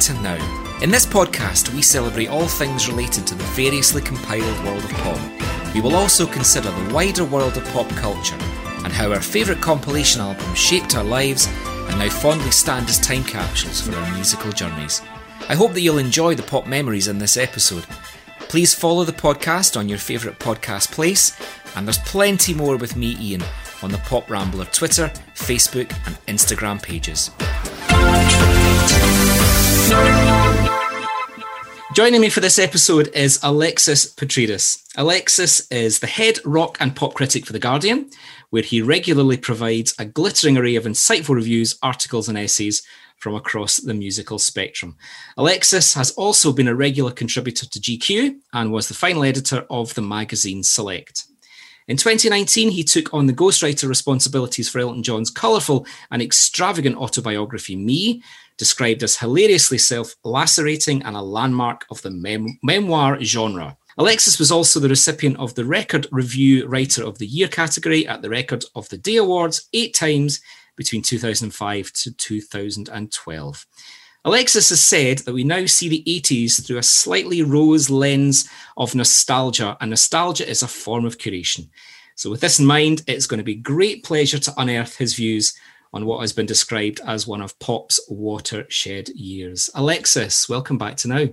To Now. In this podcast, we celebrate all things related to the variously compiled world of pop. We will also consider the wider world of pop culture and how our favourite compilation albums shaped our lives and now fondly stand as time capsules for our musical journeys. I hope that you'll enjoy the pop memories in this episode. Please follow the podcast on your favourite podcast place, and there's plenty more with me, Ian, on the Pop Rambler Twitter, Facebook, and Instagram pages. Joining me for this episode is Alexis Petridis. Alexis is the head rock and pop critic for The Guardian, where he regularly provides a glittering array of insightful reviews, articles, and essays from across the musical spectrum. Alexis has also been a regular contributor to GQ and was the final editor of the magazine Select. In 2019, he took on the ghostwriter responsibilities for Elton John's colourful and extravagant autobiography, Me, described as hilariously self lacerating and a landmark of the mem- memoir genre. Alexis was also the recipient of the Record Review Writer of the Year category at the Record of the Day Awards eight times between 2005 to 2012. Alexis has said that we now see the 80s through a slightly rose lens of nostalgia, and nostalgia is a form of curation. So, with this in mind, it's going to be great pleasure to unearth his views on what has been described as one of pop's watershed years. Alexis, welcome back to Now.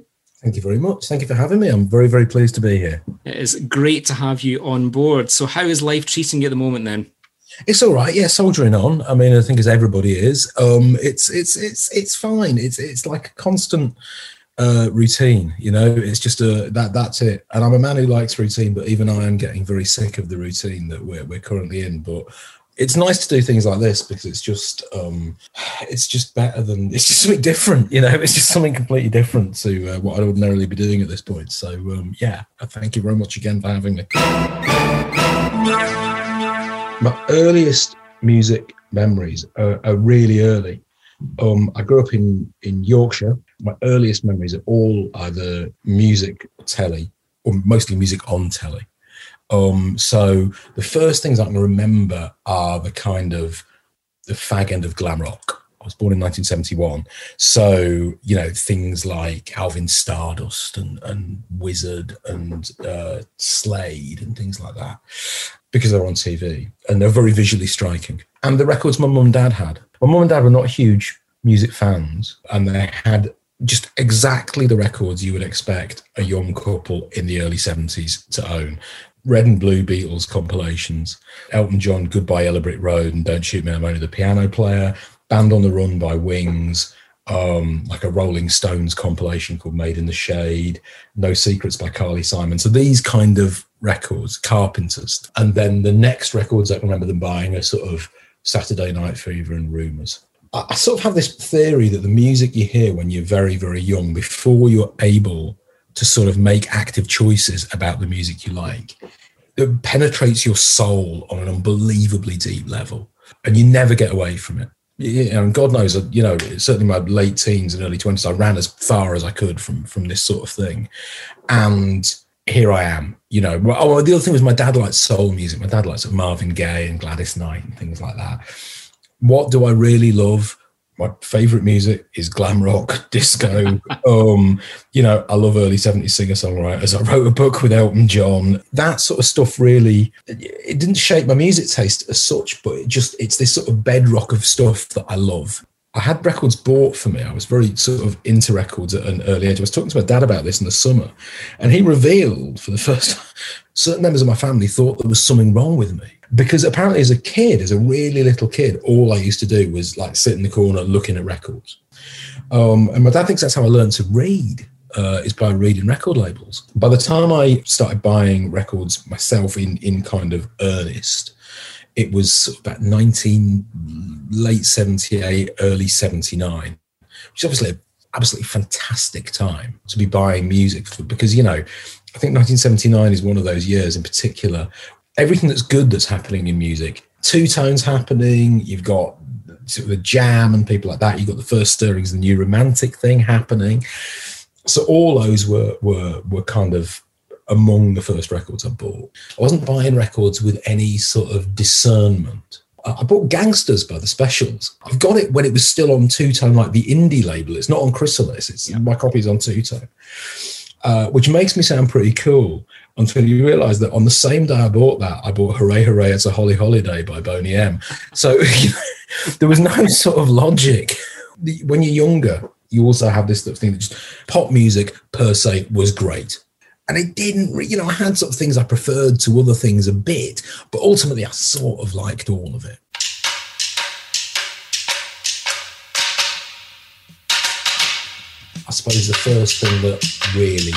Thank you very much. Thank you for having me. I'm very, very pleased to be here. It is great to have you on board. So, how is life treating you at the moment then? It's all right, yeah. Soldiering on. I mean, I think as everybody is. Um, it's it's it's it's fine. It's it's like a constant uh, routine. You know, it's just a that that's it. And I'm a man who likes routine, but even I am getting very sick of the routine that we're we're currently in. But it's nice to do things like this because it's just um it's just better than it's just something different you know it's just something completely different to uh, what i'd ordinarily be doing at this point so um yeah thank you very much again for having me my earliest music memories are, are really early. Um, I grew up in in Yorkshire. My earliest memories are all either music telly or mostly music on telly. Um, so the first things I can remember are the kind of the fag end of glam rock. I was born in 1971. So, you know, things like Alvin Stardust and, and Wizzard and uh, Slade and things like that because they're on TV and they're very visually striking. And the records my mum and dad had. My mum and dad were not huge music fans and they had just exactly the records you would expect a young couple in the early 70s to own. Red and Blue Beatles compilations, Elton John, Goodbye Yellow Brick Road, and Don't Shoot Me, I'm Only the Piano Player, Band on the Run by Wings, um, like a Rolling Stones compilation called Made in the Shade, No Secrets by Carly Simon. So these kind of records, Carpenters. And then the next records I can remember them buying are sort of Saturday Night Fever and Rumours. I, I sort of have this theory that the music you hear when you're very, very young, before you're able to sort of make active choices about the music you like, it penetrates your soul on an unbelievably deep level. And you never get away from it and God knows, you know, certainly my late teens and early twenties, I ran as far as I could from from this sort of thing, and here I am, you know. Oh, the other thing was my dad liked soul music. My dad likes Marvin Gaye and Gladys Knight and things like that. What do I really love? My favorite music is glam rock, disco. um, you know, I love early 70s singer songwriters. I wrote a book with Elton John. That sort of stuff really, it didn't shape my music taste as such, but it just, it's this sort of bedrock of stuff that I love. I had records bought for me. I was very sort of into records at an early age. I was talking to my dad about this in the summer, and he revealed for the first time certain members of my family thought there was something wrong with me. Because apparently, as a kid, as a really little kid, all I used to do was like sit in the corner looking at records. Um, and my dad thinks that's how I learned to read. Uh, is by reading record labels. By the time I started buying records myself in in kind of earnest, it was about 19 late 78 early 79 which is obviously an absolutely fantastic time to be buying music for, because you know i think 1979 is one of those years in particular everything that's good that's happening in music two tones happening you've got sort of the jam and people like that you've got the first stirrings the new romantic thing happening so all those were were were kind of among the first records I bought. I wasn't buying records with any sort of discernment. I bought Gangsters by the Specials. I've got it when it was still on Two Tone, like the indie label. It's not on Chrysalis. It's yeah. my copy's on Two Tone, uh, which makes me sound pretty cool until you realise that on the same day I bought that, I bought "Hooray Hooray It's a Holly Holiday" by Boney M. So there was no sort of logic. When you're younger, you also have this sort of thing that just pop music per se was great and it didn't you know i had sort of things i preferred to other things a bit but ultimately i sort of liked all of it i suppose the first thing that really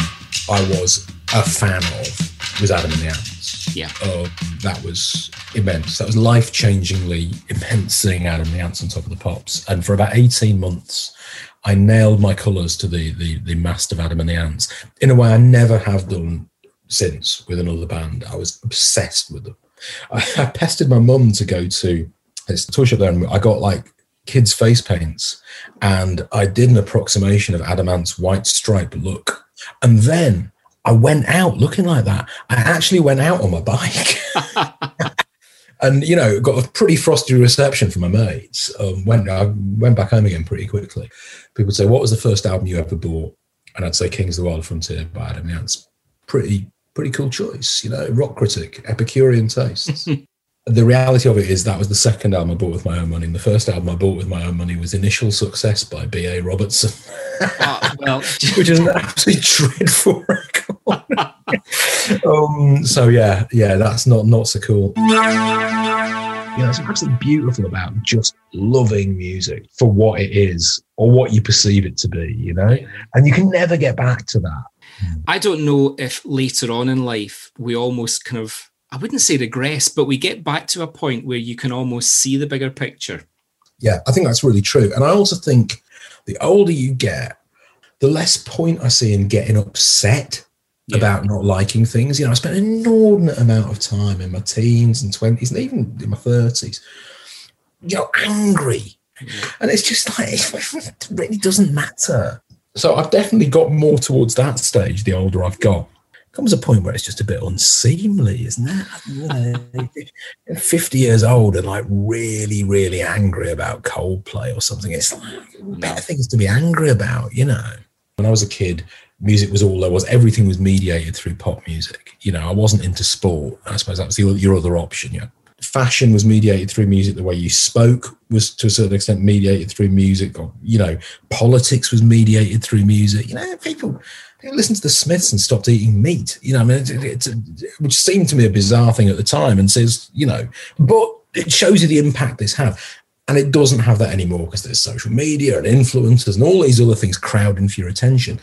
i was a fan of was adam and the ants. Yeah. Uh, that was immense. That was life-changingly immense seeing adam and the ants on top of the pops. And for about 18 months I nailed my colours to the, the the mast of Adam and the Ants. In a way I never have done since with another band. I was obsessed with them. I, I pestered my mum to go to this toy shop there, and I got like kids' face paints, and I did an approximation of Adam Ant's white stripe look, and then I went out looking like that. I actually went out on my bike. and you know got a pretty frosty reception from my mates. Um, went I went back home again pretty quickly. People would say, "What was the first album you ever bought?" And I'd say "Kings of the Wild Frontier" by Adam Yance. Pretty pretty cool choice, you know. Rock critic, Epicurean tastes. the reality of it is that was the second album I bought with my own money. And the first album I bought with my own money was Initial Success by B.A. Robertson. Oh, well, which is an absolutely dreadful record. um, so yeah, yeah, that's not not so cool. You know, it's absolutely beautiful about just loving music for what it is or what you perceive it to be, you know? And you can never get back to that. I don't know if later on in life we almost kind of I wouldn't say regress, but we get back to a point where you can almost see the bigger picture. Yeah, I think that's really true. And I also think the older you get, the less point I see in getting upset yeah. about not liking things. You know, I spent an inordinate amount of time in my teens and 20s and even in my 30s, you know, angry. Yeah. And it's just like, it really doesn't matter. So I've definitely got more towards that stage the older I've got comes a point where it's just a bit unseemly, isn't it? You know, 50 years old and like really, really angry about Coldplay or something. It's like mm. better things to be angry about, you know. When I was a kid, music was all there was. Everything was mediated through pop music. You know, I wasn't into sport. I suppose that was the, your other option. Yeah. Fashion was mediated through music. The way you spoke was to a certain extent mediated through music. Or, you know, politics was mediated through music. You know, people listen to the Smiths and stopped eating meat. You know, I mean, which seemed to me a bizarre thing at the time, and says, you know, but it shows you the impact this had. And it doesn't have that anymore because there's social media and influencers and all these other things crowding for your attention.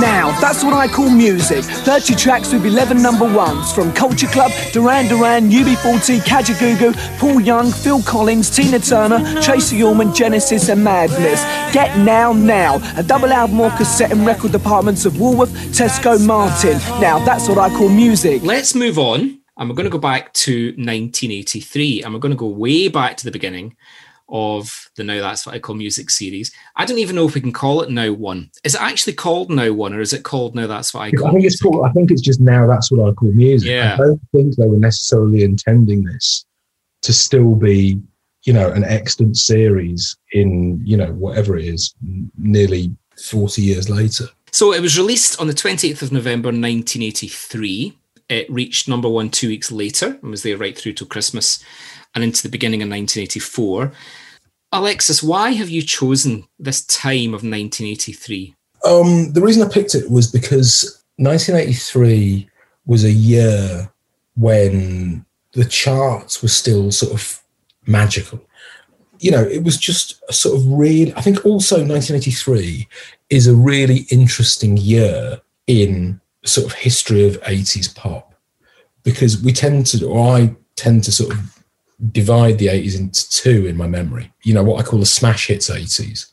Now, that's what I call music. 30 tracks with 11 number ones from Culture Club, Duran Duran, UB40, Kajagoogoo, Paul Young, Phil Collins, Tina Turner, Tracey Ullman, Genesis, and Madness. Get Now Now, a double album or cassette in record departments of Woolworth, Tesco, Martin. Now, that's what I call music. Let's move on. And we're going to go back to 1983 and we're going to go way back to the beginning of the Now That's What I Call Music series. I don't even know if we can call it Now One. Is it actually called Now One, or is it called Now That's What I Call? I think it's called. I think it's just Now That's What I Call Music. Yeah. I don't think they were necessarily intending this to still be, you know, an extant series in, you know, whatever it is, nearly forty years later. So it was released on the 28th of November 1983. It reached number one two weeks later and was there right through to Christmas and into the beginning of 1984. Alexis, why have you chosen this time of 1983? Um, the reason I picked it was because 1983 was a year when the charts were still sort of magical. You know, it was just a sort of really, I think also 1983 is a really interesting year in sort of history of 80s pop because we tend to, or I tend to sort of divide the 80s into two in my memory. You know, what I call the smash hits 80s,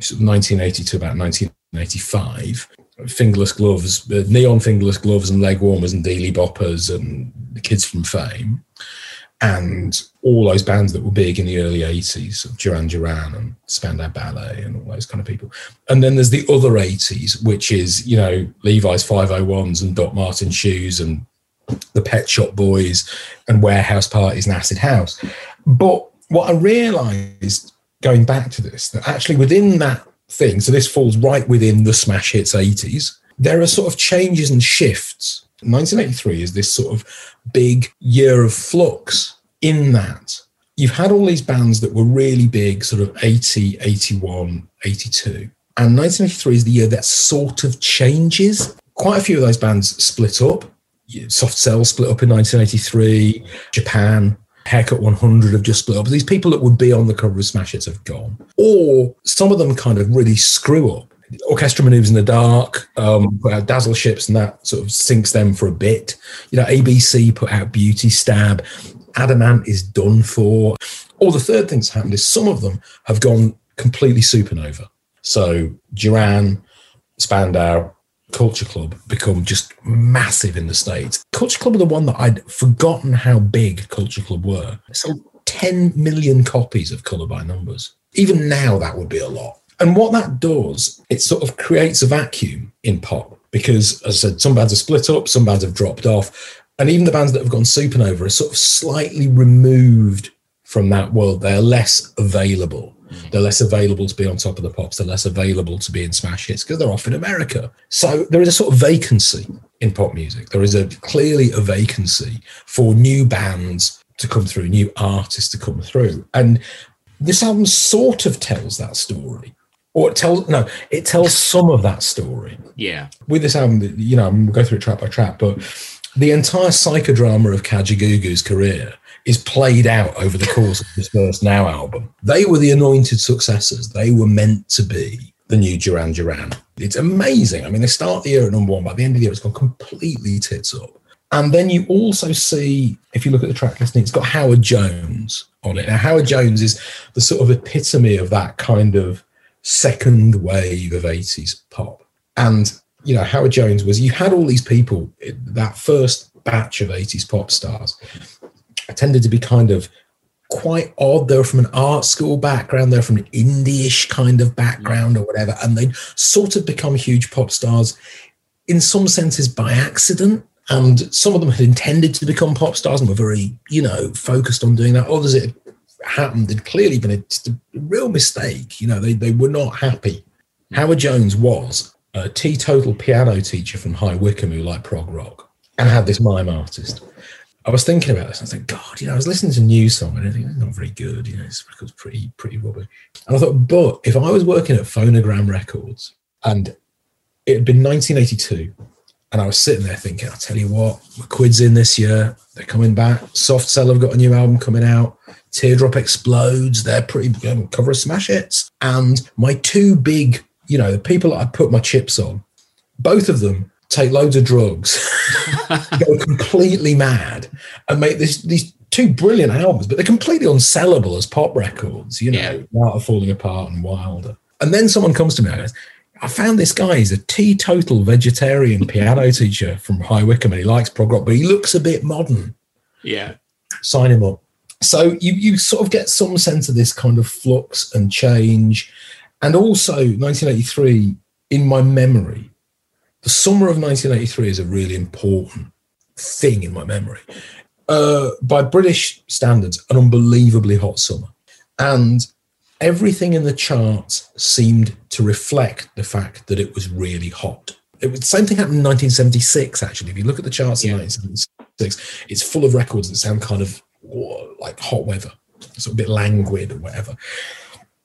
sort of 1980 to about 1985. Fingerless gloves, uh, neon fingerless gloves and leg warmers and deely boppers and the kids from fame. And all those bands that were big in the early 80s, of Duran Duran and Spandau Ballet and all those kind of people. And then there's the other 80s, which is, you know, Levi's 501s and Doc Marten shoes and the Pet Shop Boys and Warehouse Parties and Acid House. But what I realised going back to this, that actually within that thing, so this falls right within the smash hits 80s, there are sort of changes and shifts. 1983 is this sort of big year of flux in that. You've had all these bands that were really big, sort of 80, 81, 82. And 1983 is the year that sort of changes. Quite a few of those bands split up. Soft Cell split up in 1983, Japan, Haircut 100 have just split up. These people that would be on the cover of Smash Hits have gone. Or some of them kind of really screw up. Orchestral Manoeuvres in the Dark, um, put out Dazzle Ships, and that sort of sinks them for a bit. You know, ABC put out Beauty Stab. Adam Ant is done for. Or the third thing that's happened is some of them have gone completely supernova. So Duran, Spandau, Culture Club become just massive in the States. Culture Club are the one that I'd forgotten how big Culture Club were. So 10 million copies of Colour by Numbers. Even now, that would be a lot. And what that does, it sort of creates a vacuum in pop because, as I said, some bands have split up, some bands have dropped off. And even the bands that have gone supernova are sort of slightly removed from that world. They're less available. They're less available to be on top of the pops. They're less available to be in smash hits because they're off in America. So there is a sort of vacancy in pop music. There is a clearly a vacancy for new bands to come through, new artists to come through. And this album sort of tells that story. Or it tells no, it tells some of that story. Yeah. With this album, you know, we'll go through it track by track, but the entire psychodrama of Kajagoogoo's career is played out over the course of this first Now album. They were the anointed successors. They were meant to be the new Duran Duran. It's amazing. I mean, they start the year at number one, by the end of the year, it's gone completely tits up. And then you also see, if you look at the track listing, it's got Howard Jones on it. Now, Howard Jones is the sort of epitome of that kind of second wave of 80s pop. And, you know, Howard Jones was, you had all these people, that first batch of 80s pop stars tended to be kind of quite odd. They were from an art school background, they're from an indie-ish kind of background or whatever, and they'd sort of become huge pop stars in some senses by accident. And some of them had intended to become pop stars and were very, you know, focused on doing that. Others it happened had clearly been a, a real mistake. You know, they, they were not happy. Howard Jones was a teetotal piano teacher from High Wycombe who liked prog rock and had this mime artist. I was thinking about this. I was God, you know, I was listening to a new song and I think it's not very good. You know, it's record's pretty, pretty rubbish. And I thought, but if I was working at Phonogram Records and it had been 1982 and I was sitting there thinking, I'll tell you what, McQuid's in this year. They're coming back. Soft Cell have got a new album coming out. Teardrop Explodes. They're pretty um, cover of smash hits. And my two big, you know, the people that I put my chips on, both of them take loads of drugs, go completely mad, and make this these two brilliant albums, but they're completely unsellable as pop records, you know, yeah. Art of Falling Apart and Wilder. And then someone comes to me and goes, I found this guy, he's a teetotal vegetarian piano teacher from High Wycombe and he likes prog rock, but he looks a bit modern. Yeah. Sign him up. So you you sort of get some sense of this kind of flux and change. And also 1983, in my memory, the summer of 1983 is a really important thing in my memory. Uh, by British standards, an unbelievably hot summer. And everything in the charts seemed to reflect the fact that it was really hot. It was the same thing happened in 1976, actually. If you look at the charts yeah. in 1976, it's full of records that sound kind of like hot weather, sort of a bit languid or whatever.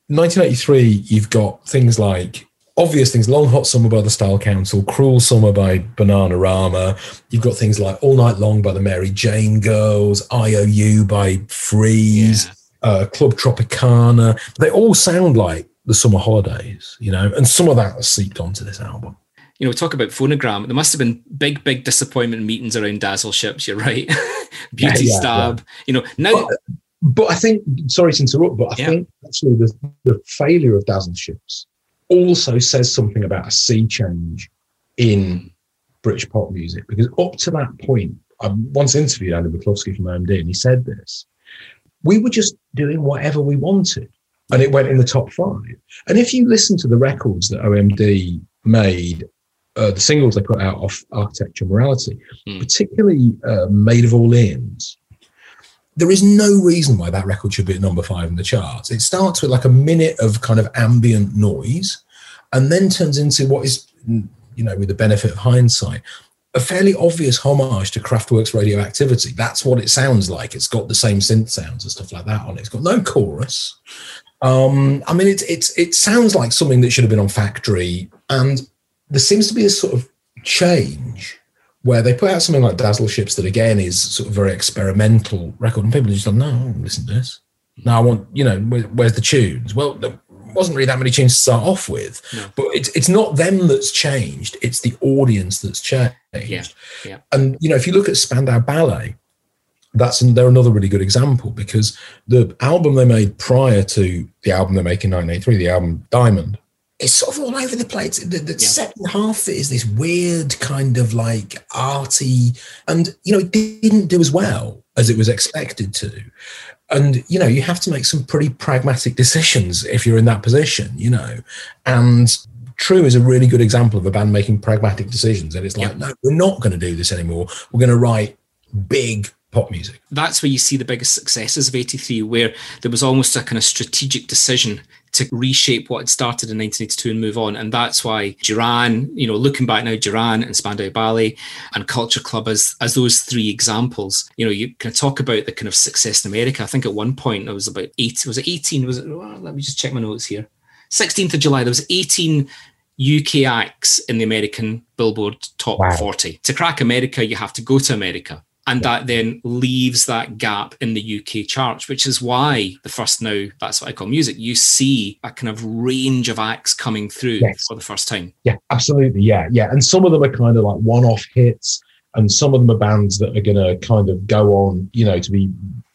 1983, you've got things like obvious things Long Hot Summer by the Style Council, Cruel Summer by Bananarama. You've got things like All Night Long by the Mary Jane Girls, IOU by Freeez, yeah. Uh, Club Tropicana. They all sound like the summer holidays, you know, and some of that has seeped onto this album. You know, we talk about phonogram. There must have been big, big disappointment meetings around Dazzle Ships. You're right. Beauty yeah, yeah, Stab. You know, now. But, but, I think, sorry to interrupt, but I think actually the, the failure of Dazzle Ships also says something about a sea change in British pop music because up to that point, I once interviewed Andy McCluskey from OMD and he said this we were just doing whatever we wanted and it went in the top five. And if you listen to the records that OMD made uh, the singles they put out off Architecture and Morality, Hmm. particularly uh, Maid of Orleans. There is no reason why that record should be at number five in the charts. It starts with like a minute of kind of ambient noise and then turns into what is, you know, with the benefit of hindsight, a fairly obvious homage to Kraftwerk's radioactivity. That's what it sounds like. It's got the same synth sounds and stuff like that on it. It's got no chorus. Um, I mean, it's it's it sounds like something that should have been on Factory, and there seems to be a sort of change where they put out something like Dazzle Ships that again is sort of very experimental record, and people are just like, no, I don't listen to this. No, I want, you know, where, where's the tunes? Well, wasn't really that many tunes to start off with, No. but it's it's not them that's changed; it's the audience that's changed. Yeah, yeah. And you know, if you look at Spandau Ballet, that's they're another really good example because the album they made prior to the album they make in 1983, the album Diamond, it's sort of all over the place. The, the Yeah. second half is this weird kind of like arty, and you know, it didn't do as well as it was expected to. And you know, you have to make some pretty pragmatic decisions if you're in that position, you know. And True is a really good example of a band making pragmatic decisions. And it's like, no, we're not going to do this anymore. We're going to write big pop music. That's where you see the biggest successes of 83, where there was almost a kind of strategic decision to reshape what had started in 1982 and move on. And that's why Duran, you know, looking back now, Duran and Spandau Ballet and Culture Club as, as those three examples, you know, you can talk about the kind of success in America. I think at one point it was about eight, was it 18? Was it, well, let me just check my notes here. 16th of July, there was 18 UK acts in the American Billboard Top Wow. 40. To crack America, you have to go to America. And that then leaves that gap in the UK charts, which is why the first now, that's what I call music, you see a kind of range of acts coming through Yes. for the first time. Yeah, absolutely. Yeah, yeah. And some of them are kind of like one off hits, and some of them are bands that are going to kind of go on, you know, to be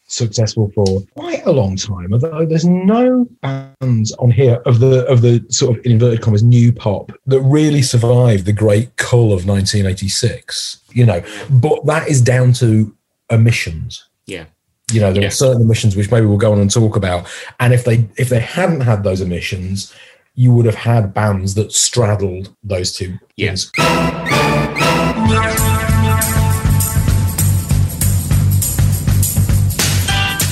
successful for quite a long time. Although there's no bands on here of the of the sort of in inverted commas new pop that really survived the great cull of 1986. You know, but that is down to emissions. Yeah. You know, there Yeah. are certain emissions which maybe we'll go on and talk about. And if they if they hadn't had those emissions, you would have had bands that straddled those two Yeah.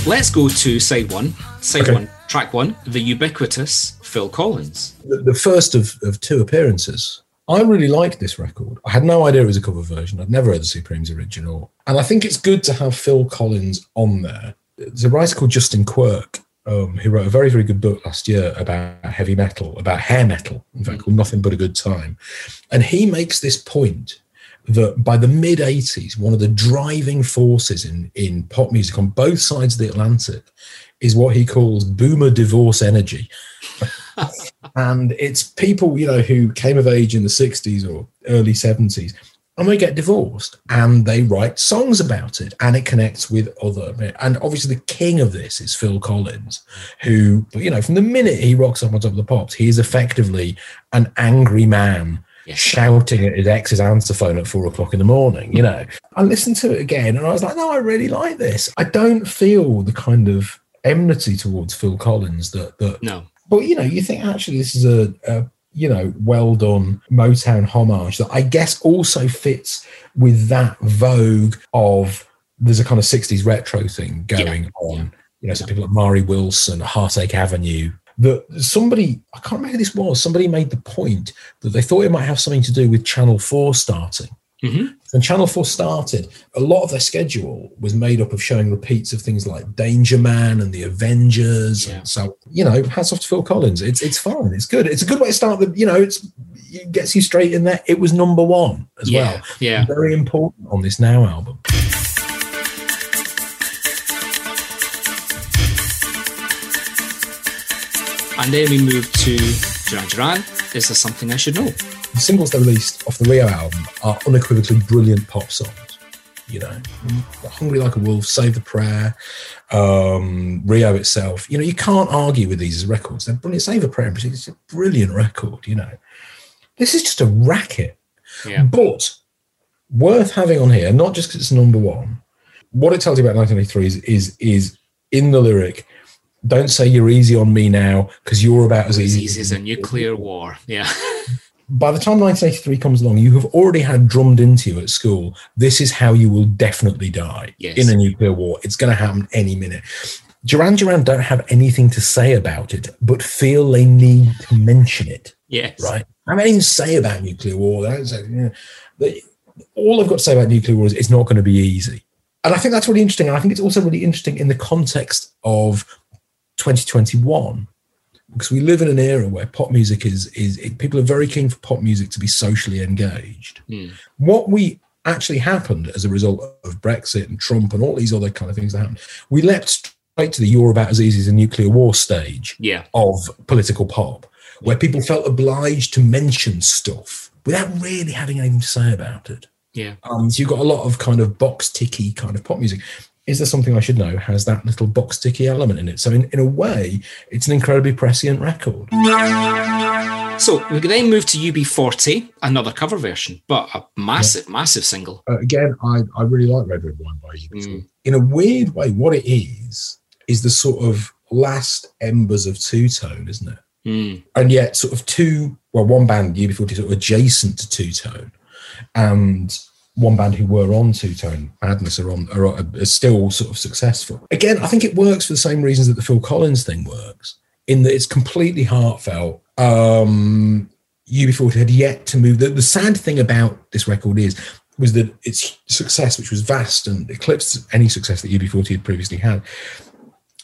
Let's go to side one. Side Okay. one, track one, the ubiquitous Phil Collins. The, the first of, of two appearances. I really liked this record. I had no idea it was a cover version. I'd never heard the Supremes original. And I think it's good to have Phil Collins on there. There's a writer called Justin Quirk um, who wrote a very, very good book last year about heavy metal, about hair metal, in fact, called Nothing But a Good Time. And he makes this point that by the mid 80s, one of the driving forces in, in pop music on both sides of the Atlantic is what he calls boomer divorce energy. and it's people, you know, who came of age in the 60s or early 70s and they get divorced and they write songs about it and it connects with other and obviously the king of this is phil collins who you know from the minute he rocks up on top of the pops he is effectively an angry man Yeah. shouting at his ex's answer phone at four o'clock in the morning you know i listened to it again and i was like no i really like this i don't feel the kind of enmity towards phil collins that that No. but you know, you think actually this is a, a you know well done Motown homage that I guess also fits with that vogue of there's a kind of 60s retro thing going on. You know, so people like Mari Wilson, Heartache Avenue. That somebody, I can't remember who this was, somebody made the point that they thought it might have something to do with Channel 4 starting. Mhm. When Channel 4 started, a lot of their schedule was made up of showing repeats of things like Danger Man and the Avengers. Yeah. And so, you know, hats off to Phil Collins. It's it's fun. It's good. It's a good way to start the, you know, it's it gets you straight in there. It was number one as Yeah. well. Yeah. Very important on this Now album. And then we move to Duran Duran. Is there something I should know? The singles they released off the Rio album are unequivocally brilliant pop songs. You know, Hungry Like a Wolf, Save the Prayer, um, Rio itself. You know, you can't argue with these as records. They're brilliant. Save the Prayer in particular is a brilliant record, you know. This is just a racket. Yeah. But worth having on here, not just because it's number one. What it tells you about 1983 is, is, is in the lyric, don't say you're easy on me now because you're about as As easy, easy as a nuclear war. Yeah. by the time 1983 comes along, you have already had drummed into you at school. This is how you will definitely die Yes. in a nuclear war. It's going to happen any minute. Duran Duran don't have anything to say about it, but feel they need to mention it Yes. right? I don't even say about nuclear war. Say, you know, all I've got to say about nuclear war is it's not going to be easy. And I think that's really interesting. And I think it's also really interesting in the context of 2021, because we live in an era where pop music is, is it, people are very keen for pop music to be socially engaged. Hmm. What we actually happened as a result of Brexit and Trump and all these other kind of things that happened, we leapt straight to the you're about as easy as a nuclear war stage Yeah. of political pop, where people felt obliged to mention stuff without really having anything to say about it. Yeah. Um, so you've got a lot of kind of box ticky kind of pop music. Is there something I should know has that little box ticky element in it? So in, in a way, it's an incredibly prescient record. So we can then move to UB40, another cover version, but a massive, massive single. Uh, again, I, I really like Red Red Wine by you. Mm. In a weird way, what it is is the sort of last embers of two tone, isn't it? Mm. and yet sort of two well one band UB40 sort of adjacent to two tone and one band who were on two tone madness are on are, are still sort of successful again i think it works for the same reasons that the phil collins thing works in that it's completely heartfelt um ub40 had yet to move the, the sad thing about this record is was that its success which was vast and eclipsed any success that ub40 had previously had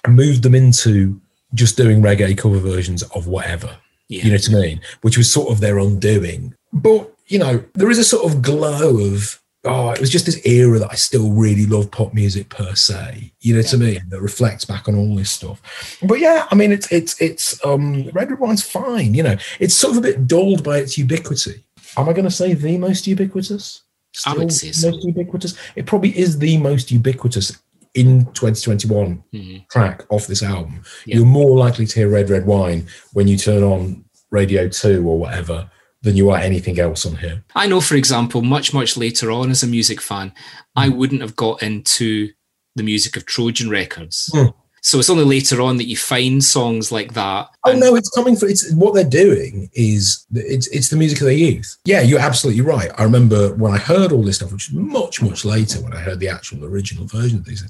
moved them into just doing reggae cover versions of whatever Yeah. you know what I mean? Which was sort of their undoing. But, you know, there is a sort of glow of, oh, it was just this era that I still really love pop music per se. You know what I mean? That reflects back on all this stuff. But yeah, I mean, it's, it's, it's, um, Red Red Wine's fine. You know, it's sort of a bit dulled by its ubiquity. Am I going to say the most ubiquitous? I would say so. Most ubiquitous? It probably is the most ubiquitous in 2021 Mhm. track off this album, Yeah. you're more likely to hear Red Red Wine when you turn on Radio 2 or whatever than you are anything else on here. I know, for example, much, much later on as a music fan, I Hmm. wouldn't have got into the music of Trojan Records. Hmm. So it's only later on that you find songs like that. Oh no, it's coming for it's what they're doing is it's it's the music of their youth. Yeah, you're absolutely right. I remember when I heard all this stuff, which is much much later when I heard the actual original version of these.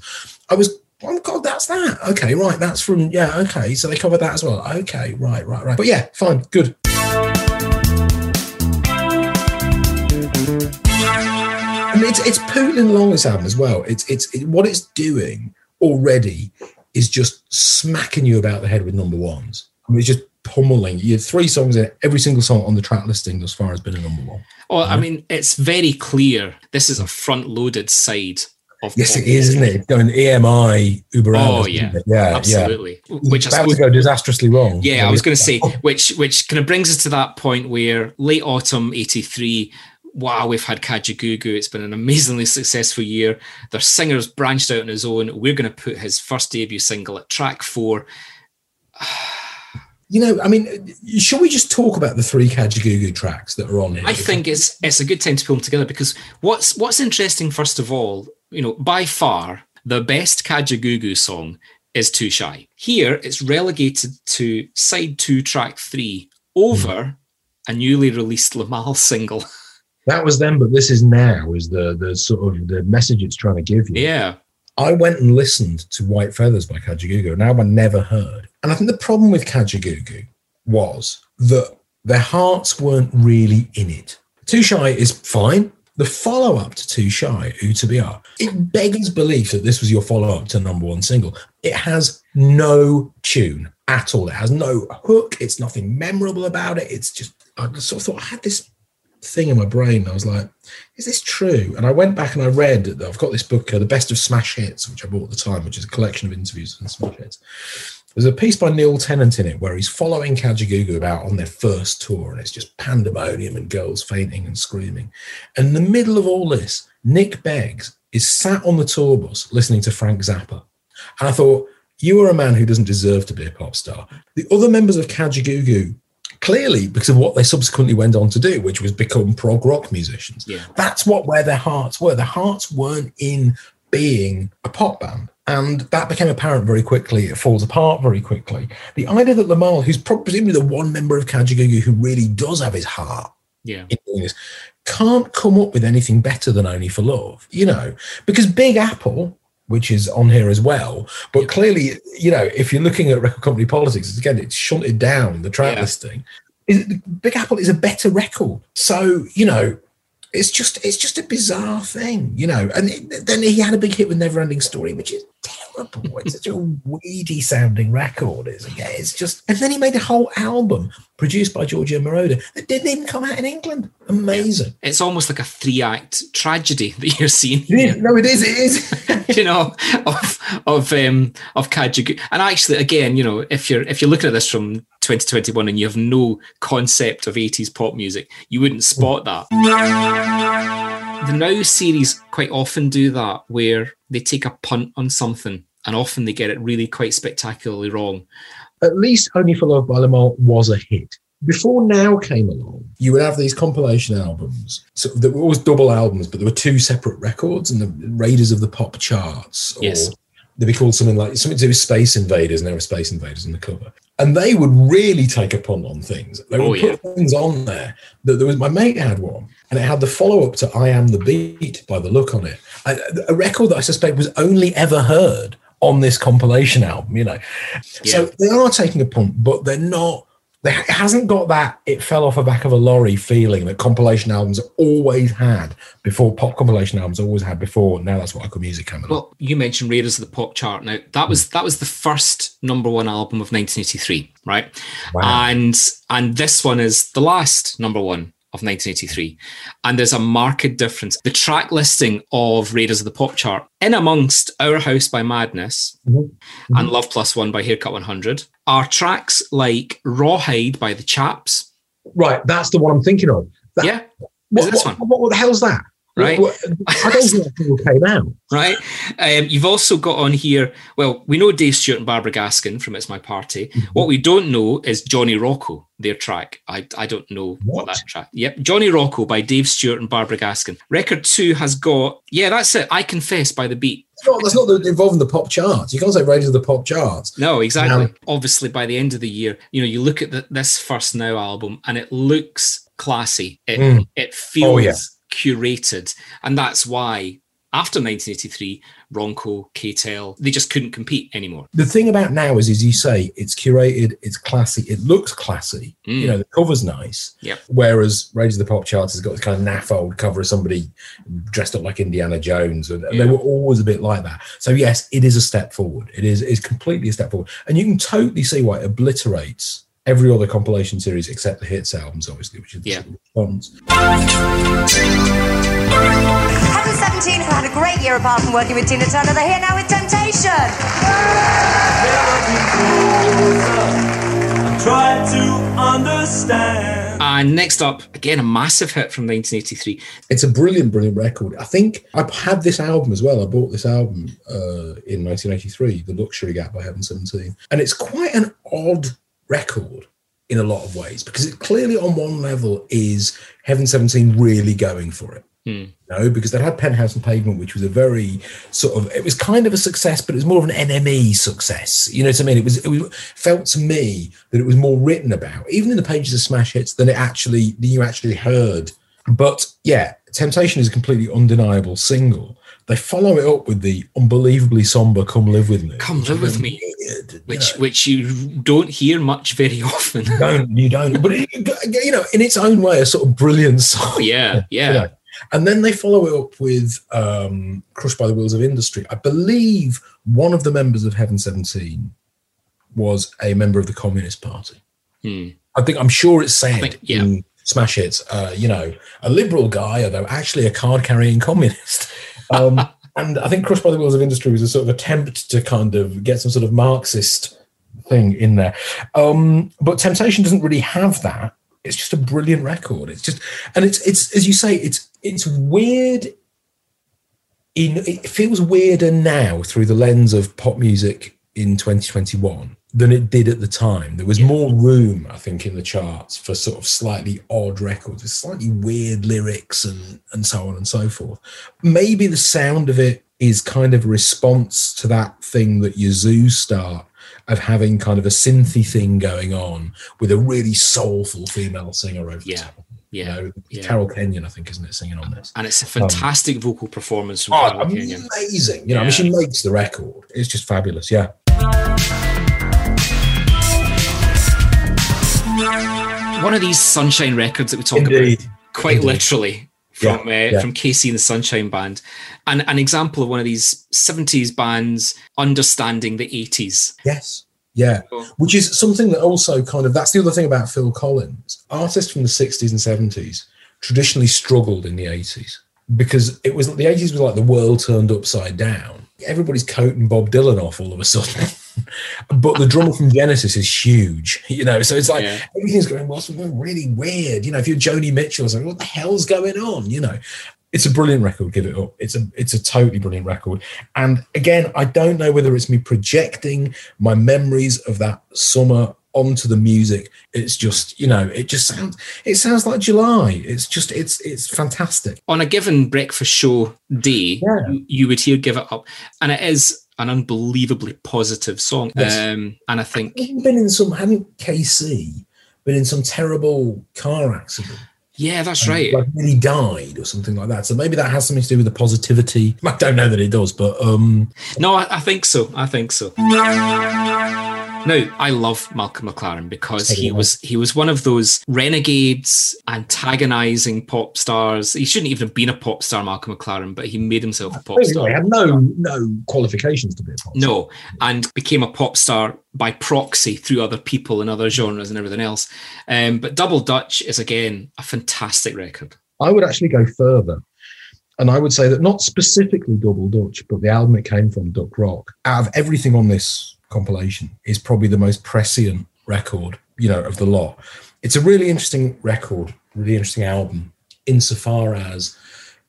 I was oh god, that's that. Okay, right, that's from yeah. Okay, so they covered that as well. Okay, right, right, right. But yeah, fine, good. I mean, it's it's pootling along this album as well. It's it's it, what it's doing already is just smacking you about the head with number ones. I mean, it's just pummeling. You have three songs in it. Every single song on the track listing thus far has been a number one. Oh, I mean, it's very clear this is a front-loaded side of. Yes, it is, isn't it? Going EMI, Uber. Oh, Alice, yeah. yeah, Absolutely. yeah. Which about suppose to go disastrously wrong. Yeah, I was going to say, which which kind of brings us to that point where late autumn '83. Wow, we've had Kajagoogoo. It's been an amazingly successful year. Their singer's branched out on his own. We're going to put his first debut single at track four. You know, I mean, should we just talk about the three Kajagoogoo tracks that are on here? I think it's it's a good time to pull them together because what's what's interesting first of all, you know, by far the best Kajagoogoo song is Too Shy. Here it's relegated to side two, track three, over hmm. a newly released Limahl single. that was then, but this is now. Is the the sort of the message it's trying to give you? Yeah. I went and listened to White Feathers by Kajagoogoo, an album I never heard. And I think the problem with Kajagoogoo was that their hearts weren't really in it. Too Shy is fine. The follow up to Too Shy, Who to Be Are, it beggars belief that this was your follow up to number one single. It has no tune at all. It has no hook. It's nothing memorable about it. It's just, I sort of thought I had this thing in my brain. I was like, is this true? And I went back and I read, I've got this book, uh, The Best of Smash Hits, which I bought at the time, which is a collection of interviews and smash hits. There's a piece by Neil Tennant in it where he's following Kajagoogoo about on their first tour, and it's just pandemonium and girls fainting and screaming. And in the middle of all this, Nick Beggs is sat on the tour bus listening to Frank Zappa. And I thought, you are a man who doesn't deserve to be a pop star. The other members of Kajagoogoo, clearly because of what they subsequently went on to do, which was become prog rock musicians. Yeah. That's what where their hearts were. Their hearts weren't in being a pop band. And that became apparent very quickly. It falls apart very quickly. The idea that Limahl, who's presumably the one member of Kajagoogoo who really does have his heart Yeah. in doing this, can't come up with anything better than Only for Love, you know, because Big Apple, which is on here as well, but clearly, you know, if you're looking at record company politics, again, it's shunted down the track Yeah. listing. Is, Big Apple is a better record. So, you know, it's just it's just a bizarre thing, you know. And it- then he had a big hit with Neverending Story, which is terrible. It's such a weedy sounding record. It's, yeah, it's just. And then he made a whole album produced by Giorgio Moroder that didn't even come out in England. Amazing. It's almost like a three act tragedy that you're seeing here. No, it is. It is. you know, of of um of Kajagoogoo. And actually, again, you know, if you're if you're looking at this from 2021 and you have no concept of 80s pop music, you wouldn't spot that. The Now series quite often do that, where they take a punt on something, and often they get it really quite spectacularly wrong. At least Only for Love by Limahl was a hit. Before Now came along, you would have these compilation albums. So there were always double albums, but there were two separate records and the Raiders of the Pop charts. Or Yes. they'd be called something like something to do with Space Invaders, and there were Space Invaders on the cover. And they would really take a punt on things. They would Oh, yeah. put things on there. That there was my mate had one, and it had the follow up to "I Am the Beat" by the look on it. A, a record that I suspect was only ever heard on this compilation album. You know, so they are taking a punt, but they're not. They, it hasn't got that it fell off the back of a lorry feeling that compilation albums always had before. Pop compilation albums always had before. Now that's what I call music coming. Well, you mentioned Raiders of the Pop chart. Now that was that was the first number one album of 1983, right? Wow. And and this one is the last number one of 1983. And there's a marked difference. The track listing of Raiders of the Pop chart in amongst Our House by Madness Mhm. and Love Plus One by Haircut 100 are tracks like Rawhide by the Chaps. Right, that's the one I'm thinking of. That- yeah, What, this what, one. what, what the hell's that? Right. What- I don't think that single came out. right? Um, you've also got on here, well, we know Dave Stewart and Barbara Gaskin from It's My Party. Mm-hmm. What we don't know is Johnny Rocco, their track. I, I don't know what? What? that track. Yep, Johnny Rocco by Dave Stewart and Barbara Gaskin. Record two has got, yeah, that's it. I Confess by the Beat. Not, that's not the, involving the pop charts. You can't say of the Pop charts. No, exactly. No. Obviously, by the end of the year, you know, you look at the, this first Now album and it looks classy. It, Mm. it feels Oh, yeah. Curated. And that's why after 1983, Ronco, K-Tel, they just couldn't compete anymore. The thing about now is, as you say, it's curated, it's classy, it looks classy. Mm. You know, the cover's nice. Yep. Whereas Raiders of the Pop charts has got this kind of naff old cover of somebody dressed up like Indiana Jones, and Yeah. they were always a bit like that. So yes, it is a step forward. It is is completely a step forward, and you can totally see why it obliterates every other compilation series except the hits albums, obviously, which is the Yeah. sort response. Heaven 17 have had a great year apart from working with Tina Turner. They're here now with Temptation. Try to understand. And next up, again, a massive hit from 1983. It's a brilliant, brilliant record. I think I had this album as well. I bought this album uh, in 1983, The Luxury Gap by Heaven 17. And it's quite an odd record in a lot of ways because it clearly, on one level, is Heaven 17 really going for it. Hmm. No, because they had Penthouse and Pavement, which was a very sort of it was kind of a success, but it was more of an NME success. You know what I mean? It was it was felt to me that it was more written about, even in the pages of smash hits, than it actually than you actually heard. But yeah, Temptation is a completely undeniable single. They follow it up with the unbelievably somber "Come Live with Me." Come Live With Me, Weird, you which know. which you don't hear much very often. don't you don't, but it, you know, in its own way, a sort of brilliant song. yeah, yeah. you know. And then they follow it up with um, Crushed by the Wheels of Industry. I believe one of the members of Heaven 17 was a member of the Communist Party. Hmm. I think I'm sure it's said think- yeah. in Smash Hits, uh, you know, a liberal guy, although actually a card carrying communist. Um, and I think Crushed by the Wheels of Industry was a sort of attempt to kind of get some sort of Marxist thing in there. Um, but Temptation doesn't really have that. It's just a brilliant record. It's just, and it's it's as you say, it's it's weird. In it feels weirder now through the lens of pop music in 2021 than it did at the time. There was more room, I think, in the charts for sort of slightly odd records with slightly weird lyrics and and so on and so forth. Maybe the sound of it is kind of a response to that thing that Yazoo start of having kind of a synthy thing going on with a really soulful female singer over the Yeah. top. You Yeah, know, yeah. Carol Kenyon, I think, isn't it, singing on this? And it's a um, fantastic vocal performance from Oh, Carol Kenyon. amazing! You know, I mean, she makes the record. It's just fabulous. Yeah. One of these Sunshine records that we talk Indeed. about quite Indeed. literally from Yeah, uh, yeah. from KC and the Sunshine Band, and an example of one of these '70s bands understanding the '80s. Yes. Yeah. Which is something that also kind of that's the other thing about Phil Collins. Artists from the 60s and 70s traditionally struggled in the 80s because it was the 80s was like the world turned upside down. Everybody's coating Bob Dylan off all of a sudden. but the drummer from Genesis is huge, you know. So it's like Yeah. everything's going, well, something really weird. You know, if you're Joni Mitchell, it's like, what the hell's going on? You know. It's a brilliant record, give it up. It's a it's a totally brilliant record. And again, I don't know whether it's me projecting my memories of that summer onto the music. It's just, you know, it just sounds it sounds like July. It's just it's it's fantastic. On a given breakfast show day, Yeah. you, you would hear "Give It Up," and it is an unbelievably positive song. Yes. Um, and I think, been in some hadn't KC been in some terrible car accident. yeah, that's right. Like really died or something like that. So maybe that has something to do with the positivity. I don't know that it does, but um No, I, I think so. I think so. Now, I love Malcolm McLaren because he was he was one of those renegades, antagonizing pop stars. He shouldn't even have been a pop star, Malcolm McLaren, but he made himself a pop he star. He had no no qualifications to be a pop star. No, and became a pop star by proxy through other people and other genres and everything else. Um, but Double Dutch is again a fantastic record. I would actually go further. And I would say that not specifically Double Dutch, but the album it came from, Duck Rock, out of everything on this compilation, is probably the most prescient record, you know, of the lot. It's a really interesting record, really interesting album, insofar as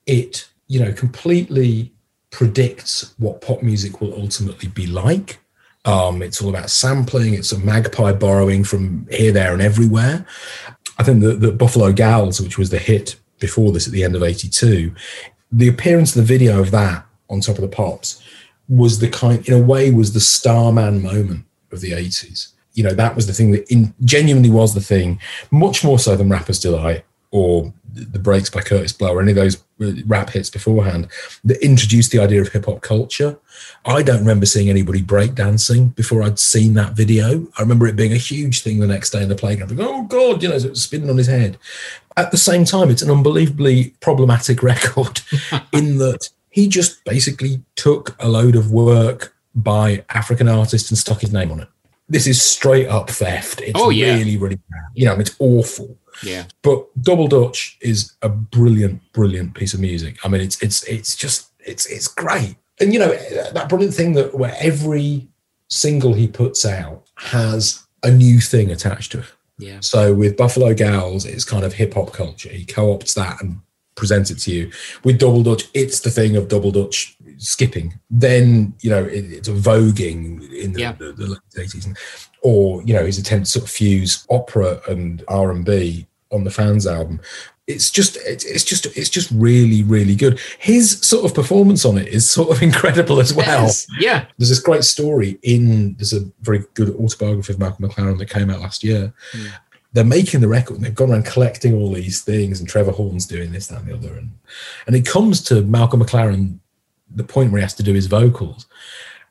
it, you know, completely predicts what pop music will ultimately be like. Um, it's all about sampling, it's a magpie borrowing from here, there, and everywhere. I think that the Buffalo Gals, which was the hit before this at the end of 82, the appearance of the video of that on top of the pops was the kind, in a way, was the Starman moment of the 80s. You know, that was the thing that in, genuinely was the thing, much more so than Rapper's Delight or The Breaks by Kurtis Blow or any of those uh, rap hits beforehand that introduced the idea of hip hop culture. I don't remember seeing anybody breakdancing before I'd seen that video. I remember it being a huge thing the next day in the playground. Like, oh God, you know, it was spinning on his head. At the same time, it's an unbelievably problematic record in that he just basically took a load of work by African artists and stuck his name on it. This is straight up theft. It's Oh, yeah. really, really bad. You know, it's awful. Yeah. But Double Dutch is a brilliant, brilliant piece of music. I mean, it's it's it's just it's it's great. And you know that brilliant thing that where every single he puts out has a new thing attached to it. Yeah. So with Buffalo Gals, it's kind of hip hop culture. He co-opts that and presents it to you. With Double Dutch, it's the thing of Double Dutch skipping. Then you know it, it's a voguing in the, Yeah. the, the late eighties, or you know his attempt to sort of fuse opera and R and B on the Fans album. It's just it's, it's just it's just really really good. His sort of performance on it is sort of incredible as well. Yes. Yeah. There's this great story in there's a very good autobiography of Malcolm McLaren that came out last year. Hmm. They're making the record and they've gone around collecting all these things, and Trevor Horn's doing this, that, and the other. And and it comes to Malcolm McLaren, the point where he has to do his vocals.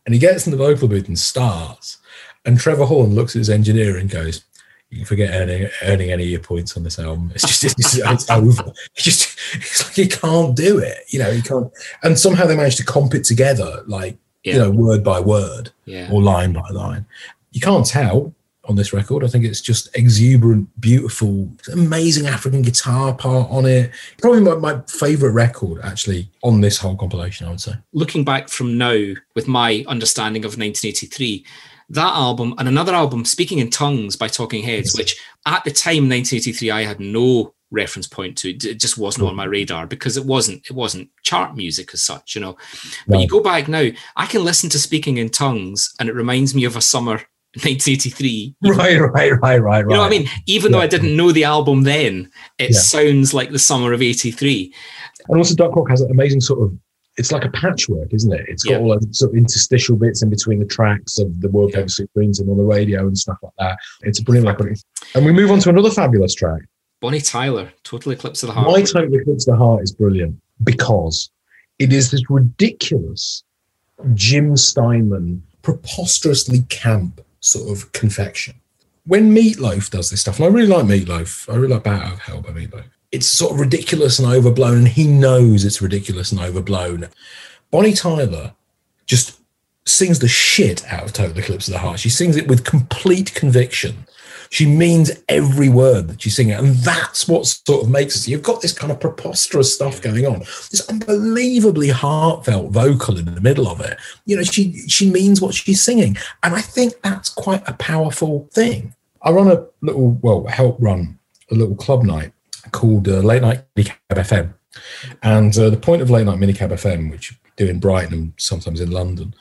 And he gets in the vocal booth and starts. And Trevor Horn looks at his engineer and goes, You can forget earning earning any of your points on this album. It's just it's, it's over. He just it's like he can't do it. You know, he can't and somehow they managed to comp it together, like Yeah. you know, word by word Yeah. or line by line. You can't tell on this record. I think it's just exuberant, beautiful, amazing African guitar part on it. Probably my, my favorite record actually on this whole compilation, I would say. looking back from now with my understanding of 1983 that album and another album speaking in tongues by talking heads which at the time 1983 i had no reference point to it just wasn't on my radar because it wasn't it wasn't chart music as such you know but No. you go back now i can listen to speaking in tongues and it reminds me of a summer 1983 Right, right, right, right, right. you know what I mean? Even though I didn't know the album then, it Yeah. sounds like the summer of '83. And also, Duck Rock has an amazing sort of. It's like a patchwork, isn't it? It's got Yeah. all those sort of interstitial bits in between the tracks of the World Famous Supremes and on the radio and stuff like that. It's a brilliant record. And we move on to another fabulous track Bonnie Tyler, Total Eclipse of the Heart. My Total Eclipse of the Heart is brilliant because it is this ridiculous Jim Steinman, preposterously camp sort of confection. When Meatloaf does this stuff, and I really like Meatloaf, I really like Out of Hell by Meatloaf. It's sort of ridiculous and overblown, and he knows it's ridiculous and overblown. Bonnie Tyler just sings the shit out of Total Eclipse of the Heart. She sings it with complete conviction. She means every word that she's singing, and that's what sort of makes it. You've got this kind of preposterous stuff going on, this unbelievably heartfelt vocal in the middle of it. You know, she she means what she's singing, and I think that's quite a powerful thing. I run a little, well, help run a little club night called uh, Late Night Minicab FM, and uh, the point of Late Night Minicab FM, which do in Brighton and sometimes in London,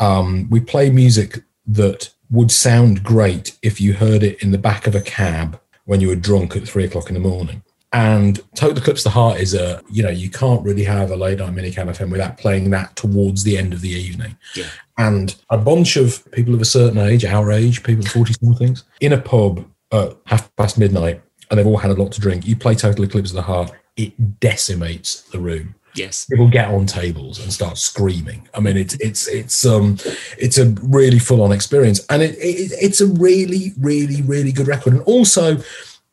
um, we play music that would sound great if you heard it in the back of a cab when you were drunk at three o'clock in the morning. And Total Eclipse of the Heart is a, you know, you can't really have a late night minicab FM without playing that towards the end of the evening. Yeah. And a bunch of people of a certain age, our age, people 40 somethings, in a pub at half past midnight, and they've all had a lot to drink. You play Total Eclipse of the Heart, it decimates the room Yes. people get on tables and start screaming. I mean, it's it's it's um it's a really full on experience, and it, it it's a really really really good record. And also,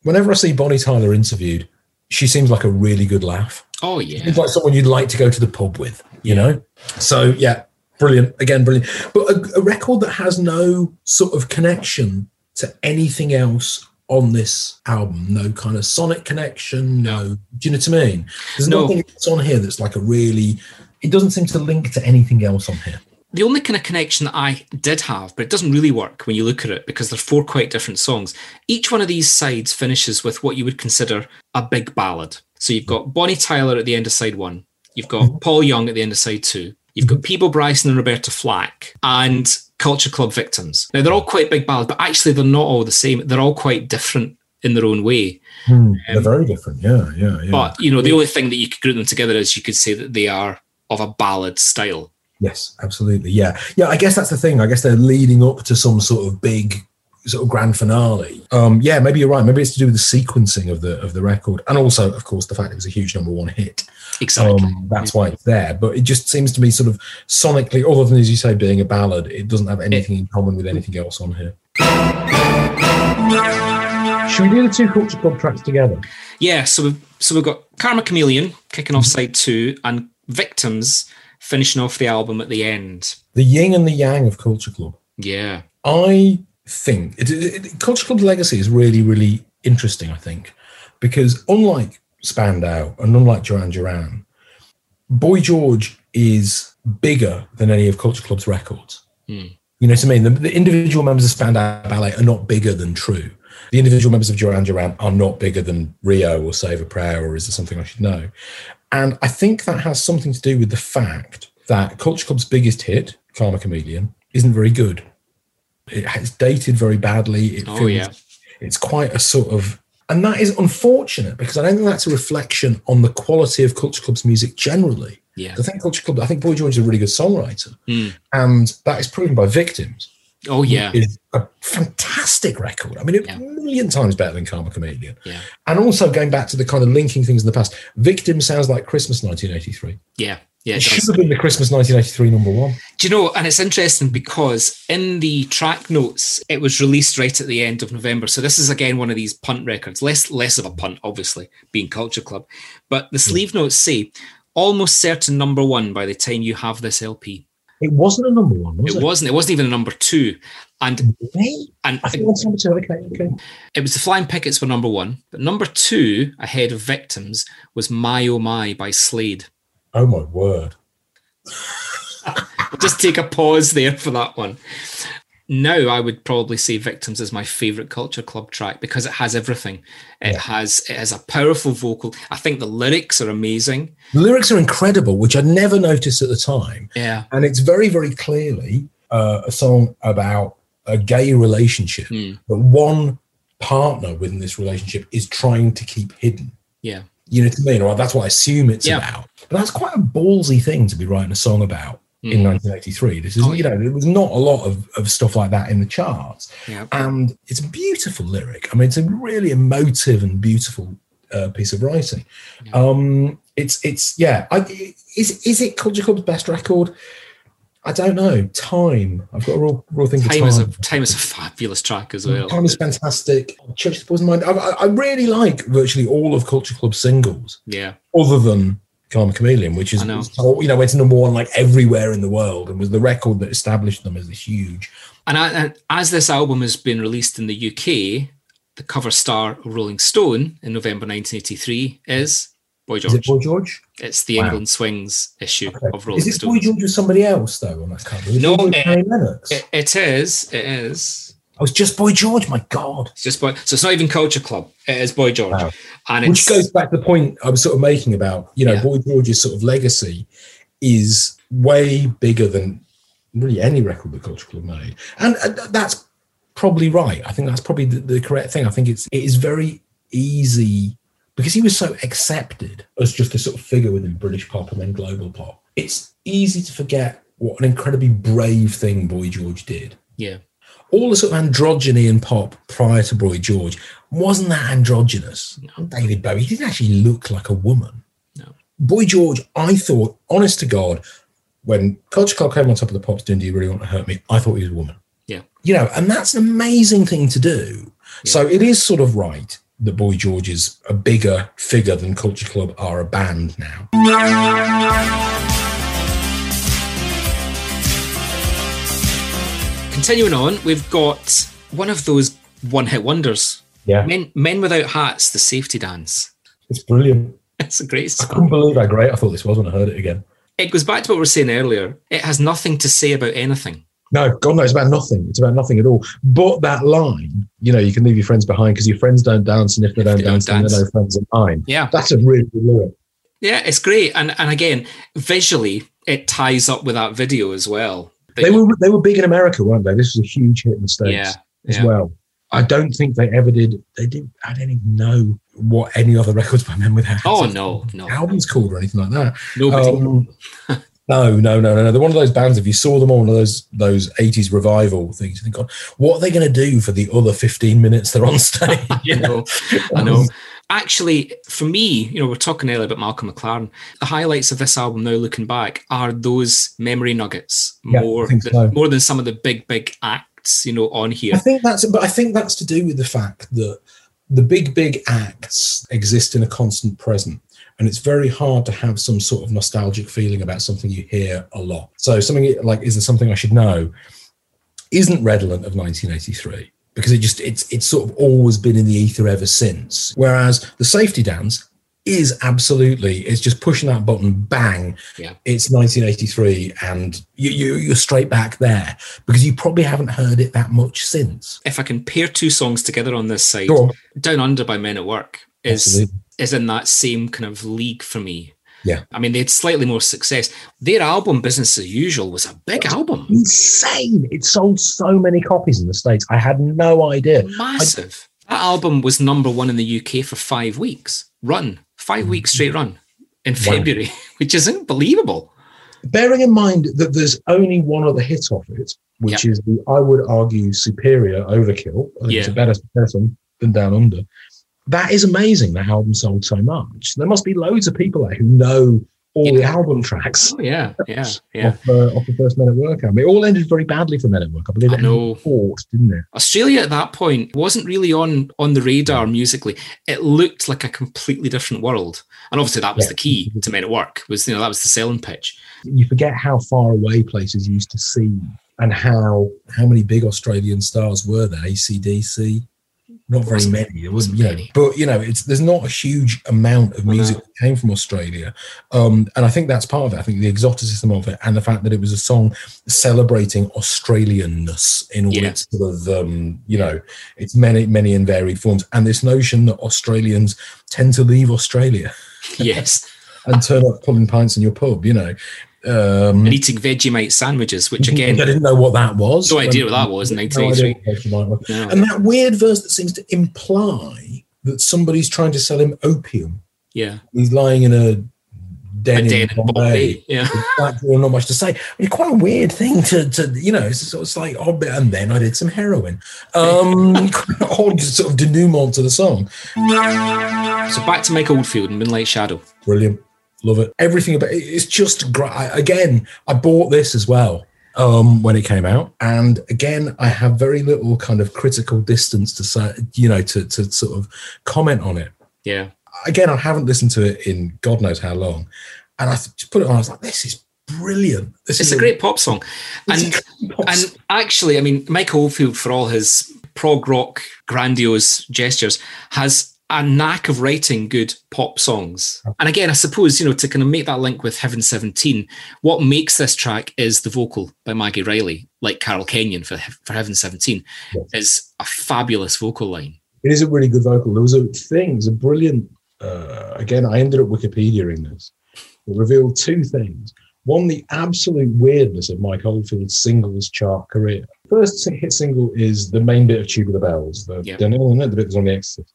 whenever I see Bonnie Tyler interviewed, she seems like a really good laugh. Oh yeah. Seems like someone you'd like to go to the pub with, you know. So yeah, brilliant again, brilliant. But a, a record that has no sort of connection to anything else on this album. No kind of sonic connection. No, do you know what I mean? There's No. nothing that's on here that's like a really. It doesn't seem to link to anything else on here. The only kind of connection that I did have, but it doesn't really work when you look at it because they're four quite different songs. Each one of these sides finishes with what you would consider a big ballad. So you've got Bonnie Tyler at the end of side one, you've got mm-hmm. Paul Young at the end of side two, you've got Peabo Bryson and Roberta Flack, and Culture Club Victims. Now they're all quite big ballads, but actually they're not all the same. They're all quite different in their own way. Hmm, they're um, very different. Yeah, yeah, yeah. But you know, the only thing that you could group them together is you could say that they are of a ballad style. Yes, absolutely. Yeah. Yeah, I guess that's the thing. I guess they're leading up to some sort of big sort of grand finale. Um, yeah, maybe you're right. Maybe it's to do with the sequencing of the of the record. And also, of course, the fact it was a huge number one hit. Exactly. Um, that's why it's there. But it just seems to me sort of sonically, other than as you say, being a ballad, it doesn't have anything in common with anything else on here. Should we do the two culture club tracks together? Yeah, so we've so we've got Karma Chameleon kicking off side two and Victims finishing off the album at the end. The yin and the yang of Culture Club. Yeah. I think it, it, it- Culture Club's legacy is really, really interesting. I think because unlike Spandau and unlike Duran Duran, Boy George is bigger than any of Culture Club's records. Hmm. You know what I mean? The, the individual members of Spandau Ballet are not bigger than True. The individual members of Duran Duran are not bigger than Rio or Save a Prayer or Is There Something I Should Know? And I think that has something to do with the fact that Culture Club's biggest hit, Karma Chameleon, isn't very good. It has dated very badly. It Oh, feels yeah. it's quite a sort of and that is unfortunate because I don't think that's a reflection on the quality of Culture Club's music generally. Yeah. I think Culture Club, I think Boy George is a really good songwriter, Mm. and that is proven by Victims. Oh yeah. Is a fantastic record. I mean, it's Yeah. a million times better than Karma Chameleon. Yeah. And also going back to the kind of linking things in the past, Victim sounds like Christmas 1983. Yeah. Yeah. It It should have been the Christmas 1993 number one. Do you know? And it's interesting because in the track notes, it was released right at the end of November. So this is again one of these punt records. Less less of a punt, obviously, being Culture Club. But the hmm. sleeve notes say almost certain number one by the time you have this LP. It wasn't a number one, was It it? wasn't. It wasn't even a number two. And Really? and I think it was number two. Okay, okay. it was the Flying Pickets were number one, but number two ahead of Victims was My Oh My by Slade. Oh my word. Just take a pause there for that one. Now I would probably say Victims is my favorite Culture Club track because it has everything. It Yeah. has it has a powerful vocal. I think the lyrics are amazing. The lyrics are incredible, which I'd never noticed at the time. Yeah. And it's very, very clearly uh, a song about a gay relationship Hmm. that one partner within this relationship is trying to keep hidden. Yeah. You know what I mean? That's what I assume it's Yeah. about. But that's quite a ballsy thing to be writing a song about. in 1983. This is, Oh, you know, there was not a lot of, of stuff like that in the charts. Yeah. And it's a beautiful lyric. I mean, it's a really emotive and beautiful uh, piece of writing. Um, it's, it's, yeah. I, is, is it Culture Club's best record? I don't know. Time. I've got a real, real thing Time time. is a time is a fabulous track as well. Time is fantastic. Church of the Poison Mind. I, I I really like virtually all of Culture Club's singles, Yeah. other than Karma Chameleon, which is know. you know went to number one like everywhere in the world and was the record that established them as this huge. And, I, and as this album has been released in the UK, the cover star Rolling Stone in November 1983 is Boy Is George. it Boy George? It's the Wow. England Swings issue of Rolling Is it Stone. Boy George with somebody else though on that cover? Is No, Lennox. It, it is. It is. I was just Boy George. My God. It's just Boy. So it's not even Culture Club. It is Boy George, Wow. and it's Which goes back to the point I was sort of making about, you know, Yeah. Boy George's sort of legacy is way bigger than really any record that Culture Club made. And uh, that's probably right. I think that's probably the, the correct thing. I think it's it is very easy because he was so accepted as just a sort of figure within British pop and then global pop. It's easy to forget what an incredibly brave thing Boy George did yeah, all the sort of androgyny in pop prior to Boy George wasn't that androgynous. David Bowie he didn't actually look like a woman. No. Boy George, I thought, honest to God, when Culture Club came on top of the pops doing Do You Really Want to Hurt Me, I thought he was a woman. yeah. You know, and that's an amazing thing to do. So it is sort of right that Boy George is a bigger figure than Culture Club are a band now. Continuing on, we've got one of those one-hit wonders. Yeah. Men, Men Without Hats, the Safety Dance. It's brilliant. It's a great I couldn't believe how great I thought this was when I heard it again. It goes back to what we were saying earlier. It has nothing to say about anything. No, God, no, it's about nothing. It's about nothing at all. But that line, you know, you can leave your friends behind because your friends don't dance, and if they don't they don't dance, then dance. they're no friends of mine. Yeah. That's a really good lyric. Yeah, it's great. And and again, visually, it ties up with that video as well. They were they were big in America, weren't they? This was a huge hit in the states Yeah, as yeah. well. I don't think they ever did. They didn't. I don't even know what any other records by Men with Hats. Oh no, no, albums called or anything like that. nobody. Um, no, no, no, no, no. They're one of those bands. If you saw them on one of those those eighties revival things, you think, God, what are they going to do for the other fifteen minutes they're on stage? I know, I know. Actually, for me, you know, we're talking earlier about Malcolm McLaren. The highlights of this album, now looking back, are those memory nuggets Yeah, more than, so. more than some of the big, big acts, you know, on here. I think that's, but I think that's to do with the fact that the big, big acts exist in a constant present. And it's very hard to have some sort of nostalgic feeling about something you hear a lot. So something like, is there something I should know? Isn't redolent of 1983 because it just, it's, it's sort of always been in the ether ever since. Whereas the safety dance is absolutely, it's just pushing that button, bang, Yeah. it's 1983 and you, you, you're straight back there because you probably haven't heard it that much since. If I can pair two songs together on this side, on. Down Under by Men at Work is Absolutely. Is in that same kind of league for me. Yeah. I mean, they had slightly more success. Their album, Business as Usual, was a big album. Insane. It sold so many copies in the States. I had no idea. Massive. that album was number one in the UK for five weeks. Run. Five mm. weeks straight run in February, which is unbelievable. Bearing in mind that there's only one other hit off it, which is the, I would argue, superior Overkill. I think it's a better song than Down Under. That is amazing. That album sold so much. There must be loads of people there who know all the album tracks. Oh, yeah, yeah, yeah. Off, uh, off the first Men at Work album. It all ended very badly for Men at Work. I believe I it know. fourth, didn't it? Australia at that point wasn't really on on the radar musically. It looked like a completely different world, and obviously that was Yeah. the key to Men at Work. Was you know that was the selling pitch. you forget how far away places used to seem and how how many big Australian stars were there. ACDC, not very many. It wasn't, you know, but you know, it's there's not a huge amount of music that came from Australia, um, and I think that's part of it. I think the exoticism of it and the fact that it was a song celebrating Australianness in all Yeah. its sort of um, you know its many many and varied forms, and this notion that Australians tend to leave Australia Yes, and turn up pulling pints in your pub, you know. Um, and eating Vegemite sandwiches, which again I didn't know what that was. No idea what that was in No idea 1983. what Vegemite was. No. And that weird verse that seems to imply that somebody's trying to sell him opium. yeah, He's lying in a Den, A Den in Bombay. Yeah. Not much to say. It's quite a weird thing to, to you know, it's, it's like, oh, and then I did some heroin. Um, odd sort of denouement to the song. So back to Mike Oldfield and Moonlight Shadow. Brilliant. Love it. Everything about it, it's just great. Again, I bought this as well um, when it came out. And again, I have very little kind of critical distance to say, you know, to, to sort of comment on it. Yeah. Again, I haven't listened to it in God knows how long. And I just put it on. I was like, this is brilliant. This It's is a great pop song. And pop and actually, I mean, Mike Oldfield, for all his prog rock grandiose gestures, has a knack of writing good pop songs. And again, I suppose, you know, to kind of make that link with Heaven 17, what makes this track is the vocal by Maggie Reilly, like Carol Kenyon for, for Heaven 17, Yes. is a fabulous vocal line. it is a really good vocal. There was a thing, there's a brilliant. Uh, again, I ended up Wikipediaing this. It revealed two things. One, the absolute weirdness of Mike Oldfield's singles chart career. First hit single is the main bit of Tubular Bells, the, Yeah. the bit that's on the Exorcist.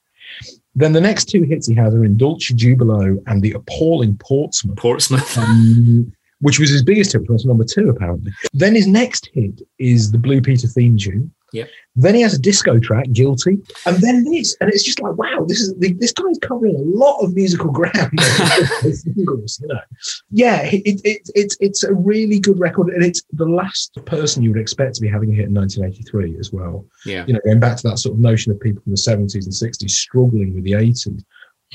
Then the next two hits he has are In Dulci Jubilo and the appalling Portsmouth Portsmouth. um, which was his biggest hit, which was number two, apparently. Then his next hit is the Blue Peter theme tune. Yep. Then he has a disco track, Guilty. And then this. And it's just like, wow, this is this guy's covering a lot of musical ground. Singles, you know. Yeah, it, it, it, it's it's a really good record. And it's the last person you would expect to be having a hit in 1983 as well Yeah. you know, going back to that sort of notion of people from the 70s and 60s struggling with the 80s.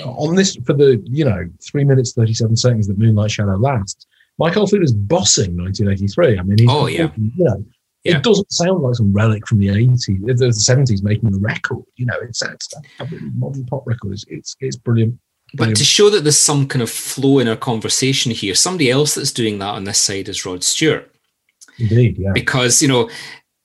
On this, for the, you know, three minutes, 37 seconds that Moonlight Shadow lasts, Mike Oldfield is bossing 1983. I mean, he's, Oh, yeah. you know, Yeah. it doesn't sound like some relic from the 80s, the the 70s making a record. You know, it's, a modern pop record. It's, it's, it's brilliant. But to show that there's some kind of flow in our conversation here, somebody else that's doing that on this side is Rod Stewart. Indeed, yeah. because you know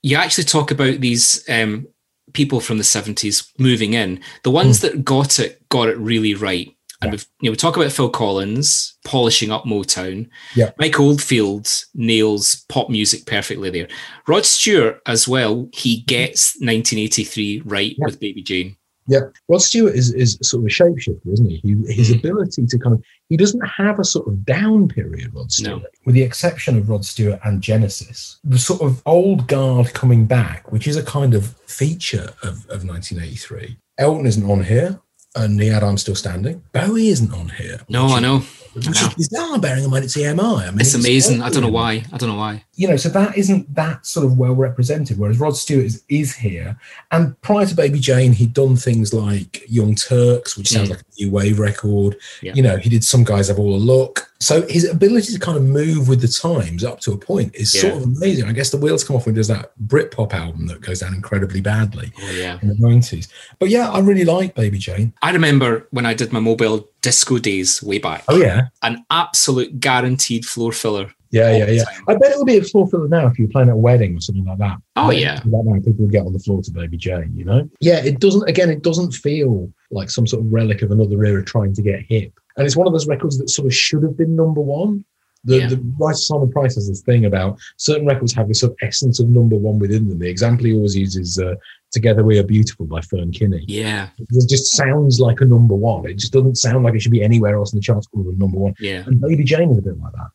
you actually talk about these um, people from the 70s moving in the ones that got it got it really right and we've you know we talk about phil collins polishing up motown Yeah. mike oldfield nails pop music perfectly there rod stewart as well he gets 1983 right Yeah. with baby jane Yeah, Rod Stewart is is sort of a shapeshifter, isn't he? he his Mhm. ability to kind of he doesn't have a sort of down period. Rod Stewart, with the exception of Rod Stewart and Genesis, the sort of old guard coming back, which is a kind of feature of, of 1983. Elton isn't on here, and the I'm Still Standing. Bowie isn't on here. no i know Which I is bizarre, bearing in mind it's EMI. I mean, it's amazing i don't know why i don't know why you know, so that isn't that sort of well represented. Whereas Rod Stewart is, is here, and prior to Baby Jane, he'd done things like Young Turks, which sounds Mm. like a new wave record. Yeah. You know, he did Some Guys Have All a Look. So his ability to kind of move with the times up to a point is sort of amazing. I guess the wheels come off when he does that Britpop album that goes down incredibly badly oh yeah in the nineties. But yeah, I really like Baby Jane. i remember when i did my mobile disco days way back Oh yeah, an absolute guaranteed floor filler yeah, yeah, yeah. I bet it would be a floor filler now if you were playing at a wedding or something like that. Oh, yeah. Like now, people would get on the floor to Baby Jane, you know? Yeah, it doesn't, again, it doesn't feel like some sort of relic of another era trying to get hip. And it's one of those records that sort of should have been number one. The, Yeah. the writer Simon Price has this thing about certain records have this sort of essence of number one within them. The example he always uses uh, Together We Are Beautiful by Fern Kinney. yeah It just sounds like a number one. It just doesn't sound like it should be anywhere else in the charts other than number one. yeah And Baby Jane is a bit like that.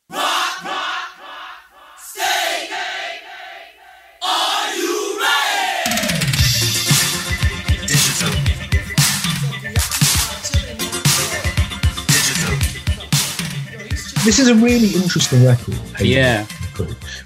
This is a really interesting record. Yeah.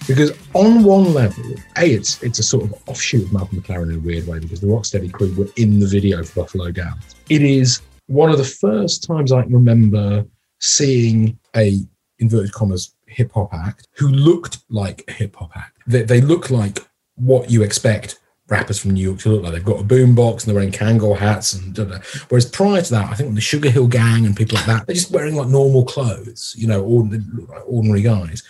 Because on one level, A, it's it's a sort of offshoot of Malcolm McLaren in a weird way because the Rocksteady crew were in the video for Buffalo Gals. It is one of the first times I can remember seeing a inverted commas hip hop act who looked like a hip hop act. They, they look like what you expect rappers from New York to look like. They've got a boombox and they're wearing Kangol hats and da, da. whereas prior to that, I think the Sugar Hill Gang and people like that, they're just wearing like normal clothes, you know, ordinary, ordinary guys.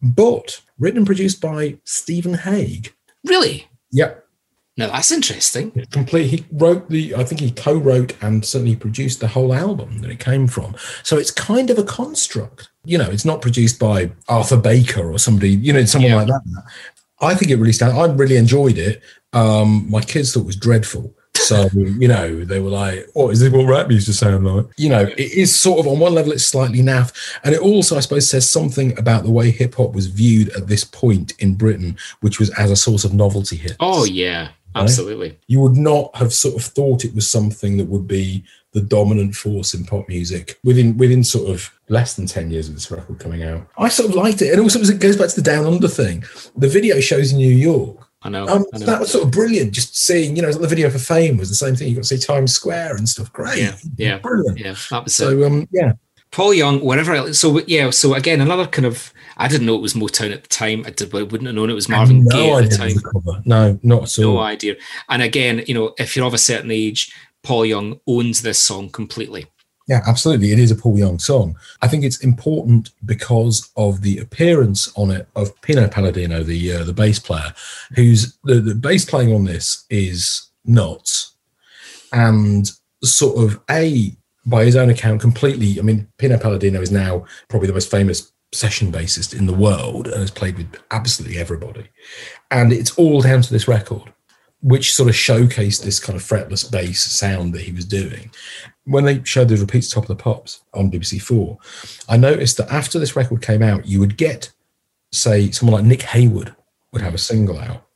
But written and produced by Stephen Hague. Really? Yep. Now that's interesting. Complete. He wrote the. I think he co-wrote and certainly produced the whole album that it came from. So it's kind of a construct. You know, it's not produced by Arthur Baker or somebody. You know, someone Yeah. like that. I think it really stands. I really enjoyed it. Um, my kids thought it was dreadful. So, you know, they were like, oh, is this what rap used to sound like? You know, it is sort of on one level, it's slightly naff. And it also, I suppose, says something about the way hip hop was viewed at this point in Britain, which was as a source of novelty hit. Oh, yeah, absolutely. You would not have sort of thought it was something that would be the dominant force in pop music within within sort of less than 10 years of this record coming out. I sort of liked it. And also it goes back to the Down Under thing. The video shows in New York. I know. Um, I know. That was sort of brilliant. Just seeing, you know, the video for Fame was the same thing. You got to see Times Square and stuff. Great. Yeah, yeah, Brilliant. yeah, that was it. So, um, yeah. Paul Young, whatever. else- So yeah, so again, another kind of. I didn't know it was Motown at the time. I, did, I wouldn't have known it was Marvin no Gaye at the time. No, not at all. No idea. And again, you know, if you're of a certain age, Paul Young owns this song completely. Yeah, absolutely. It is a Paul Young song. I think it's important because of the appearance on it of Pino Palladino, the uh, the bass player, who's the, the bass playing on this is nuts, and sort of a by his own account, completely. I mean, Pino Palladino is now probably the most famous session bassist in the world and has played with absolutely everybody, and it's all down to this record which sort of showcased this kind of fretless bass sound that he was doing. When they showed the repeats top of the pops on BBC Four, I noticed that after this record came out, you would get, say, someone like Nick Heyward would have a single out,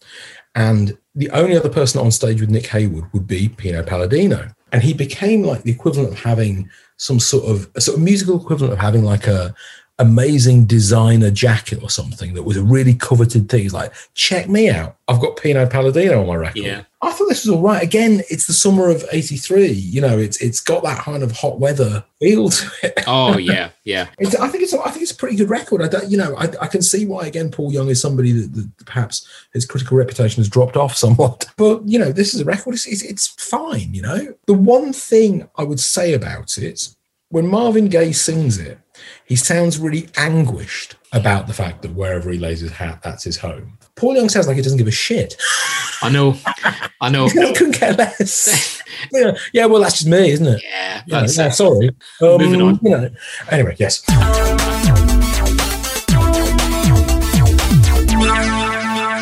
and the only other person on stage with Nick Heyward would be Pino Palladino, and he became like the equivalent of having some sort of a sort of musical equivalent of having like a amazing designer jacket or something that was a really coveted thing. He's like, check me out. I've got Pino Palladino on my record. Yeah. I thought this was all right. Again, it's the summer of '83. You know, it's it's got that kind of hot weather feel to it. Oh yeah, yeah. It's, I think it's I think it's a pretty good record. I don't, you know, I, I can see why again Paul Young is somebody that, that perhaps his critical reputation has dropped off somewhat. But you know, this is a record. It's, it's, it's fine. You know, the one thing I would say about it when Marvin Gaye sings it, he sounds really anguished about the fact that wherever he lays his hat, that's his home. Paul Young sounds like he doesn't give a shit. I know, I know. couldn't care less. yeah, yeah. Well, that's just me, isn't it? Yeah, yeah, sorry. Um, Moving on. You know. Anyway, yes.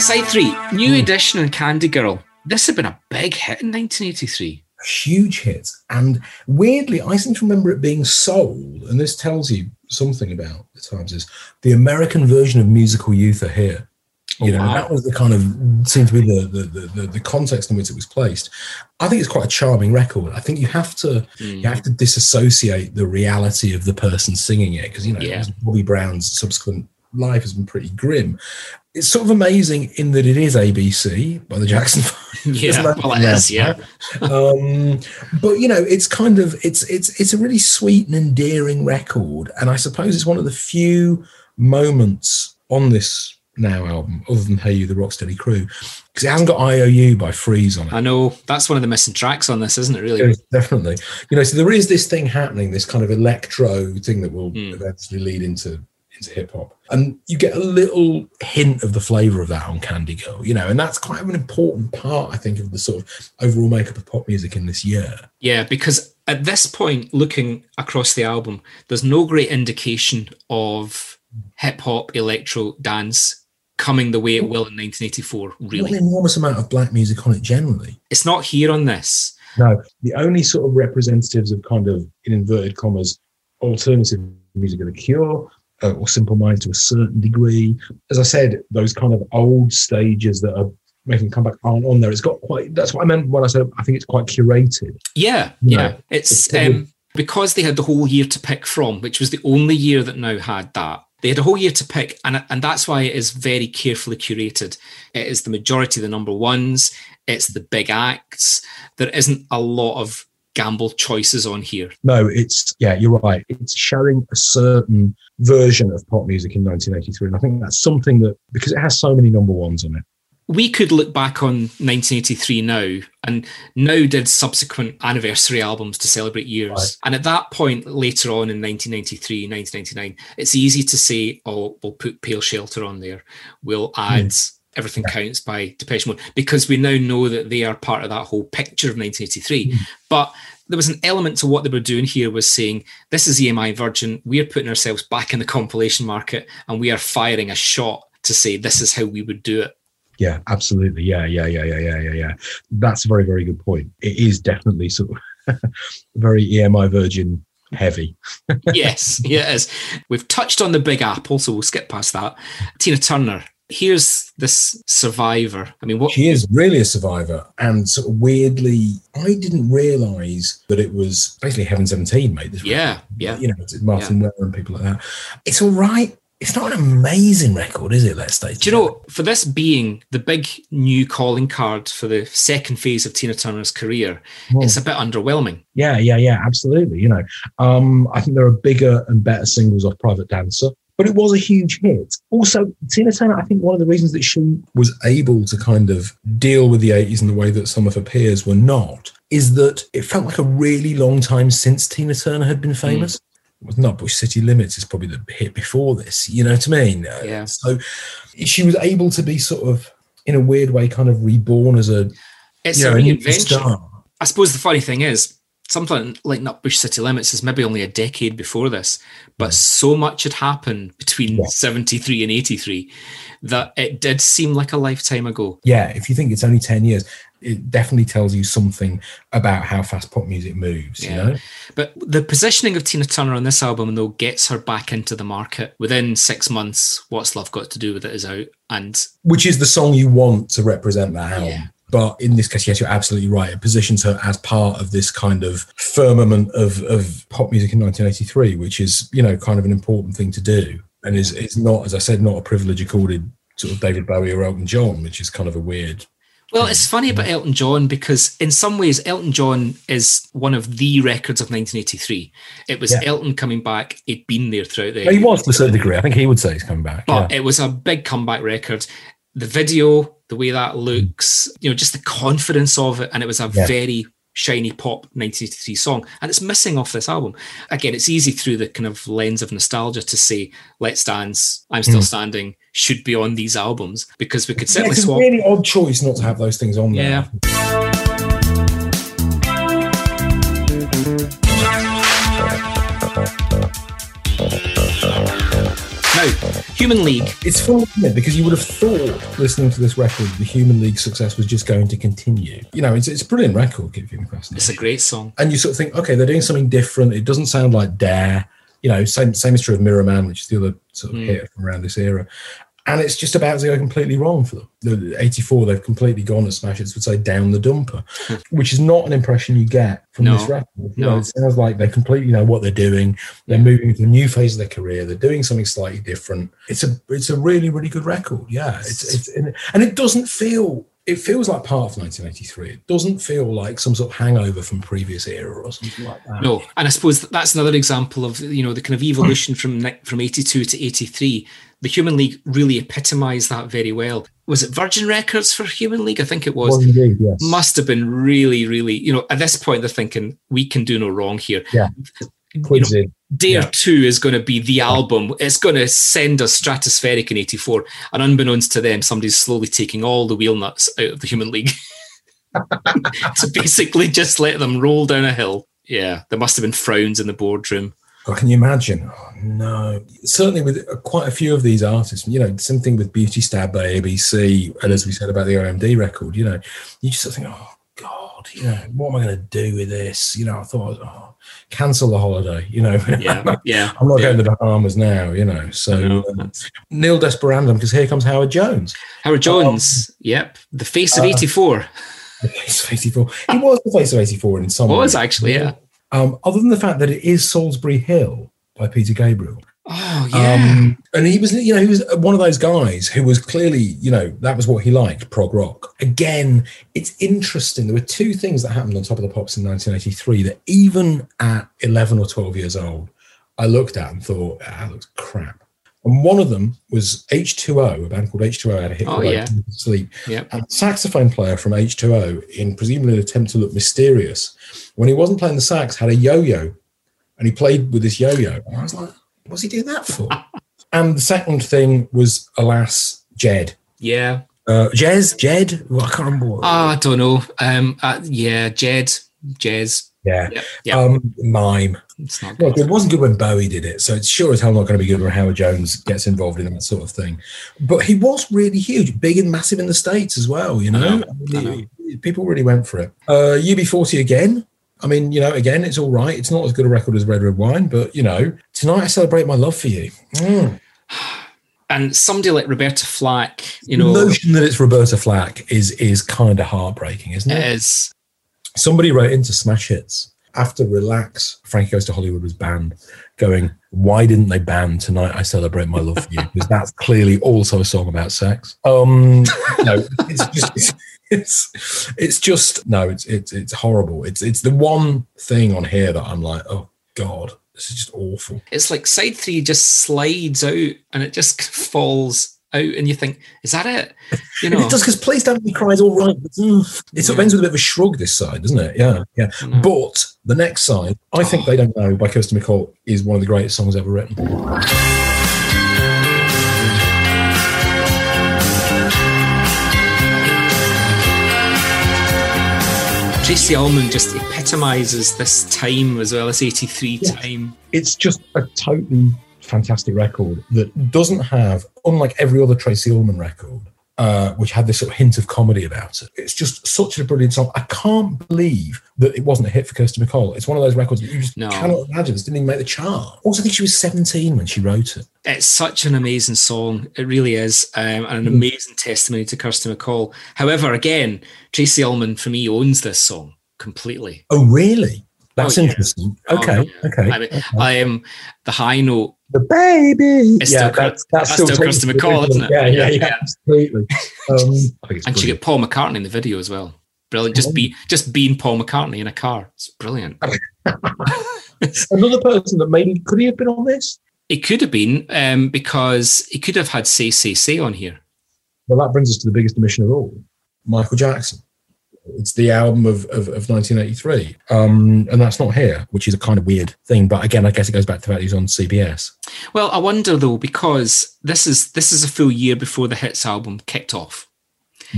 Side three, new Hmm. edition and Candy Girl. This had been a big hit in 1983. huge hit. And weirdly, I seem to remember it being sold, and this tells you something about the times, is the American version of Musical Youth are here. You Oh, know, wow. that was the kind of seemed to be the, the the the context in which it was placed. I think it's quite a charming record. I think you have to Mm. you have to disassociate the reality of the person singing it because you know Yeah. Bobby Brown's subsequent life has been pretty grim. It's sort of amazing in that it is ABC by the Jackson Five. Yeah, well, it is, yeah. um, but you know, it's kind of it's it's it's a really sweet and endearing record, and I suppose it's one of the few moments on this now album, other than Hey You, the Rocksteady Crew, because it hasn't got IOU by Freeez on it. I know that's one of the missing tracks on this, isn't it? Really? Yes, definitely. You know, so there is this thing happening, this kind of electro thing that will Mm. eventually lead into into hip hop, and you get a little hint of the flavour of that on Candy Girl. You know, and that's quite an important part, I think, of the sort of overall makeup of pop music in this year. Yeah, because at this point, looking across the album, there's no great indication of hip hop, electro, dance coming the way it will in 1984. Not Really, an enormous amount of black music on it generally. it's not here on this. No, the only sort of representatives of kind of, in inverted commas, alternative music of The Cure uh, or Simple Minds to a certain degree. As I said, those kind of old stages that are making a comeback aren't on there. It's got quite, that's what I meant when I said I think it's quite curated. Yeah, No, yeah. It's it's um, because they had the whole year to pick from, which was the only year that now had that. They had a whole year to pick, and and that's why it is very carefully curated. It is the majority of the number ones. It's the big acts. There isn't a lot of gamble choices on here. No, it's, yeah, you're right. It's showing a certain version of pop music in 1983. And I think that's something that, because it has so many number ones on it, we could look back on 1983 now and now did subsequent anniversary albums to celebrate years Right. and at that point later on in 1993 1999 it's easy to say oh we'll put pale shelter on there we'll add hmm. Everything counts by depeche mode because we now know that they are part of that whole picture of 1983 mm. but there was an element to what they were doing here was saying this is emi virgin we're putting ourselves back in the compilation market and we are firing a shot to say this is how we would do it Yeah, absolutely. Yeah, yeah, yeah, yeah, yeah, yeah, yeah. That's a very, very good point. It is definitely sort of very EMI Virgin heavy. yes, yeah, it is. We've touched on the Big Apple, so we'll skip past that. Tina Turner. Here's this survivor. I mean, what She is really a survivor, and sort of weirdly, I didn't realise that it was basically Heaven Seventeen made this. Yeah, record. yeah. You know, it's Martin Weller and people like that. It's all right. It's not an amazing record, is it? Let's state. Do you know, for this being the big new calling card for the second phase of Tina Turner's career, Hmm. it's a bit underwhelming. Yeah, yeah, yeah, absolutely. You know, um, I think there are bigger and better singles off Private Dancer, but it was a huge hit. Also, Tina Turner, I think one of the reasons that she was able to kind of deal with the 80s in the way that some of her peers were not is that it felt like a really long time since Tina Turner had been hmm. famous. It was Nutbush City Limits is probably the hit before this, you know what I mean? Yeah. So she was able to be sort of, in a weird way, kind of reborn as a, It's you know, a a new reinvention. star. I suppose the funny thing is, something like Nut Bush City Limits is maybe only a decade before this, but so much had happened between Yeah. 73 and 83 that it did seem like a lifetime ago. yeah, if you think it's only 10 years, it definitely tells you something about how fast pop music moves, you Yeah. know? But the positioning of Tina Turner on this album, though, gets her back into the market. Within six months, What's Love Got to Do with It is out. And Which is the song you want to represent that album. Yeah. But in this case, yes, you're absolutely right. It positions her as part of this kind of firmament of, of pop music in 1983, which is, you know, kind of an important thing to do. And is, is not, as I said, not a privilege accorded sort of David Bowie or Elton John, which is kind of a weird. Well, it's funny about Elton John because, in some ways, Elton John is one of the records of 1983. It was Yeah. Elton coming back; he'd been there throughout the. He was to a certain degree. I think he would say he's coming back. but yeah. it was a big comeback record. The video, the way that looks, you know, just the confidence of it, and it was a Yeah. very shiny pop 1983 song, and it's missing off this album. Again, it's easy through the kind of lens of nostalgia to say "Let's Dance," "I'm Still hmm. Standing" should be on these albums because we could Yeah, certainly it's a really odd choice not to have those things on there. Yeah. Human League. It's funny? Because you would have thought, listening to this record, the Human League success was just going to continue. You know, it's, it's a brilliant record, Keep Feeling Fast. It's a great song. And you sort of think, okay, they're doing something different. It doesn't sound like Dare. You know, same same is true of Mirror Man, which is the other sort of hmm. hit from around this era. And it's just about to go completely wrong for them. The 84, they've completely gone, as Smash Hits would say, down the dumper, hmm. which is not an impression you get from No. this record. You No. know, it sounds like they completely know what they're doing. They're moving into a new phase of their career. They're doing something slightly different. It's a it's a really really good record. Yeah, it's it's and it doesn't feel. It feels like part of 1983. It doesn't feel like some sort of hangover from previous era or something like that. No, and I suppose that's another example of you know the kind of evolution from from eighty two to eighty three. The Human League really epitomised that very well. Was it Virgin Records for Human League? I think it was. Indeed, yes. Must have been really, really. You know, at this point they're thinking we can do no wrong here. Yeah. Quids in. Dare Yeah. 2 is going to be the album. It's going to send us stratospheric in 84. And unbeknownst to them, somebody's slowly taking all the wheel nuts out of the Human League. to basically just let them roll down a hill. Yeah, there must have been frowns in the boardroom. Can you imagine? Oh, no. Certainly with uh, quite a few of these artists, you know, same thing with Beauty Stab by ABC, and as we said about the OMD record, you know, you just sort of think, oh, God, you know, what am I going to do with this? You know, I thought, oh, cancel the holiday, you know. Yeah, yeah. I'm not yeah. going to the Bahamas now, you know. So know. um, Nil Desperandum, because here comes Howard Jones. Howard Jones, yep. The face of uh, 84. The face of 84. He was the face of 84 in some Was ways. actually, yeah. Um, other than the fact that it is Solsbury Hill by Peter Gabriel. Oh, yeah. Um, and he was, you know, he was one of those guys who was clearly, you know, that was what he liked, prog rock. Again, it's interesting. There were two things that happened on Top of the Pops in 1983 that even at 11 or 12 years old, I looked at and thought, ah, that looks crap. And one of them was H2O, a band called H2O had a hit Oh, called yeah. Sleep. Yep. And the saxophone player from H2O, in presumably an attempt to look mysterious, when he wasn't playing the sax, had a yo-yo, and he played with this yo-yo. And I was like, what's he doing that for? and the second thing was, alas, Jed. yeah. Uh, Jez, Jed. Well, I can't remember. What. Ah, I don't know. Um, uh, yeah, Jed, Jez. Yeah. Yeah, yeah. Um, mime. it's not good. it wasn't good when Bowie did it, so it's sure as hell not going to be good when Howard Jones gets involved in that sort of thing. But he was really huge, big and massive in the States as well, you know? I know, I he- people really went for it. Uh, UB40 again. I mean, you know, again, it's all right. It's not as good a record as Red Red Wine, but, you know, tonight I celebrate my love for you. Mm. And somebody like Roberta Flack, you know, the know, notion that it's Roberta Flack is is kind of heartbreaking, isn't it? it? is Somebody wrote into Smash Hits after Relax, Frankie Goes to Hollywood was banned, going, Why didn't they ban Tonight I Celebrate My Love for You? Because that's clearly also a song about sex. Um, no, it's just. It's, it's it's just no it's it's it's horrible it's it's the one thing on here that i'm like oh god this is just awful it's like side three just slides out and it just falls out, and you think, is that it? You know, it does because please don't be cries all right mm, it sort of ends with a bit of a shrug this side doesn't it yeah yeah. But the next side, I think They Don't Know by Kirsty MacColl is one of the greatest songs ever written. Tracey Ullman just epitomizes this time as well as 83 Yeah. time. It's just a totally fantastic record that doesn't have, unlike every other Tracey Ullman record, uh, which had this sort of hint of comedy about it. It's just such a brilliant song. I can't believe that it wasn't a hit for Kirsty MacColl. It's one of those records that you just No. cannot imagine. This didn't even make the chart. Also, I think she was 17 when she wrote it. It's such an amazing song. It really is. Um, and an Mm. amazing testimony to Kirsty MacColl. However, again, Tracey Ullman for me owns this song completely. Oh, really? That's Oh, yeah. interesting. Oh, Okay, yeah. okay. I mean, I am the high note. The baby. It's yeah, still that's, that's, that's still, still to MacColl, isn't it? Yeah, yeah, Yeah. yeah, absolutely. Um, I think it's And you get Paul McCartney in the video as well. Brilliant. Just be just being Paul McCartney in a car. It's brilliant. Another person that maybe could he have been on this? It could have been um, because he could have had Say Say Say on here. Well, that brings us to the biggest omission of all, Michael Jackson. It's the album of, of, of 1983. Um, and that's not here, which is a kind of weird thing. But again, I guess it goes back to the fact he's on CBS. Well, I wonder though because this is this is a full year before the hits album kicked off.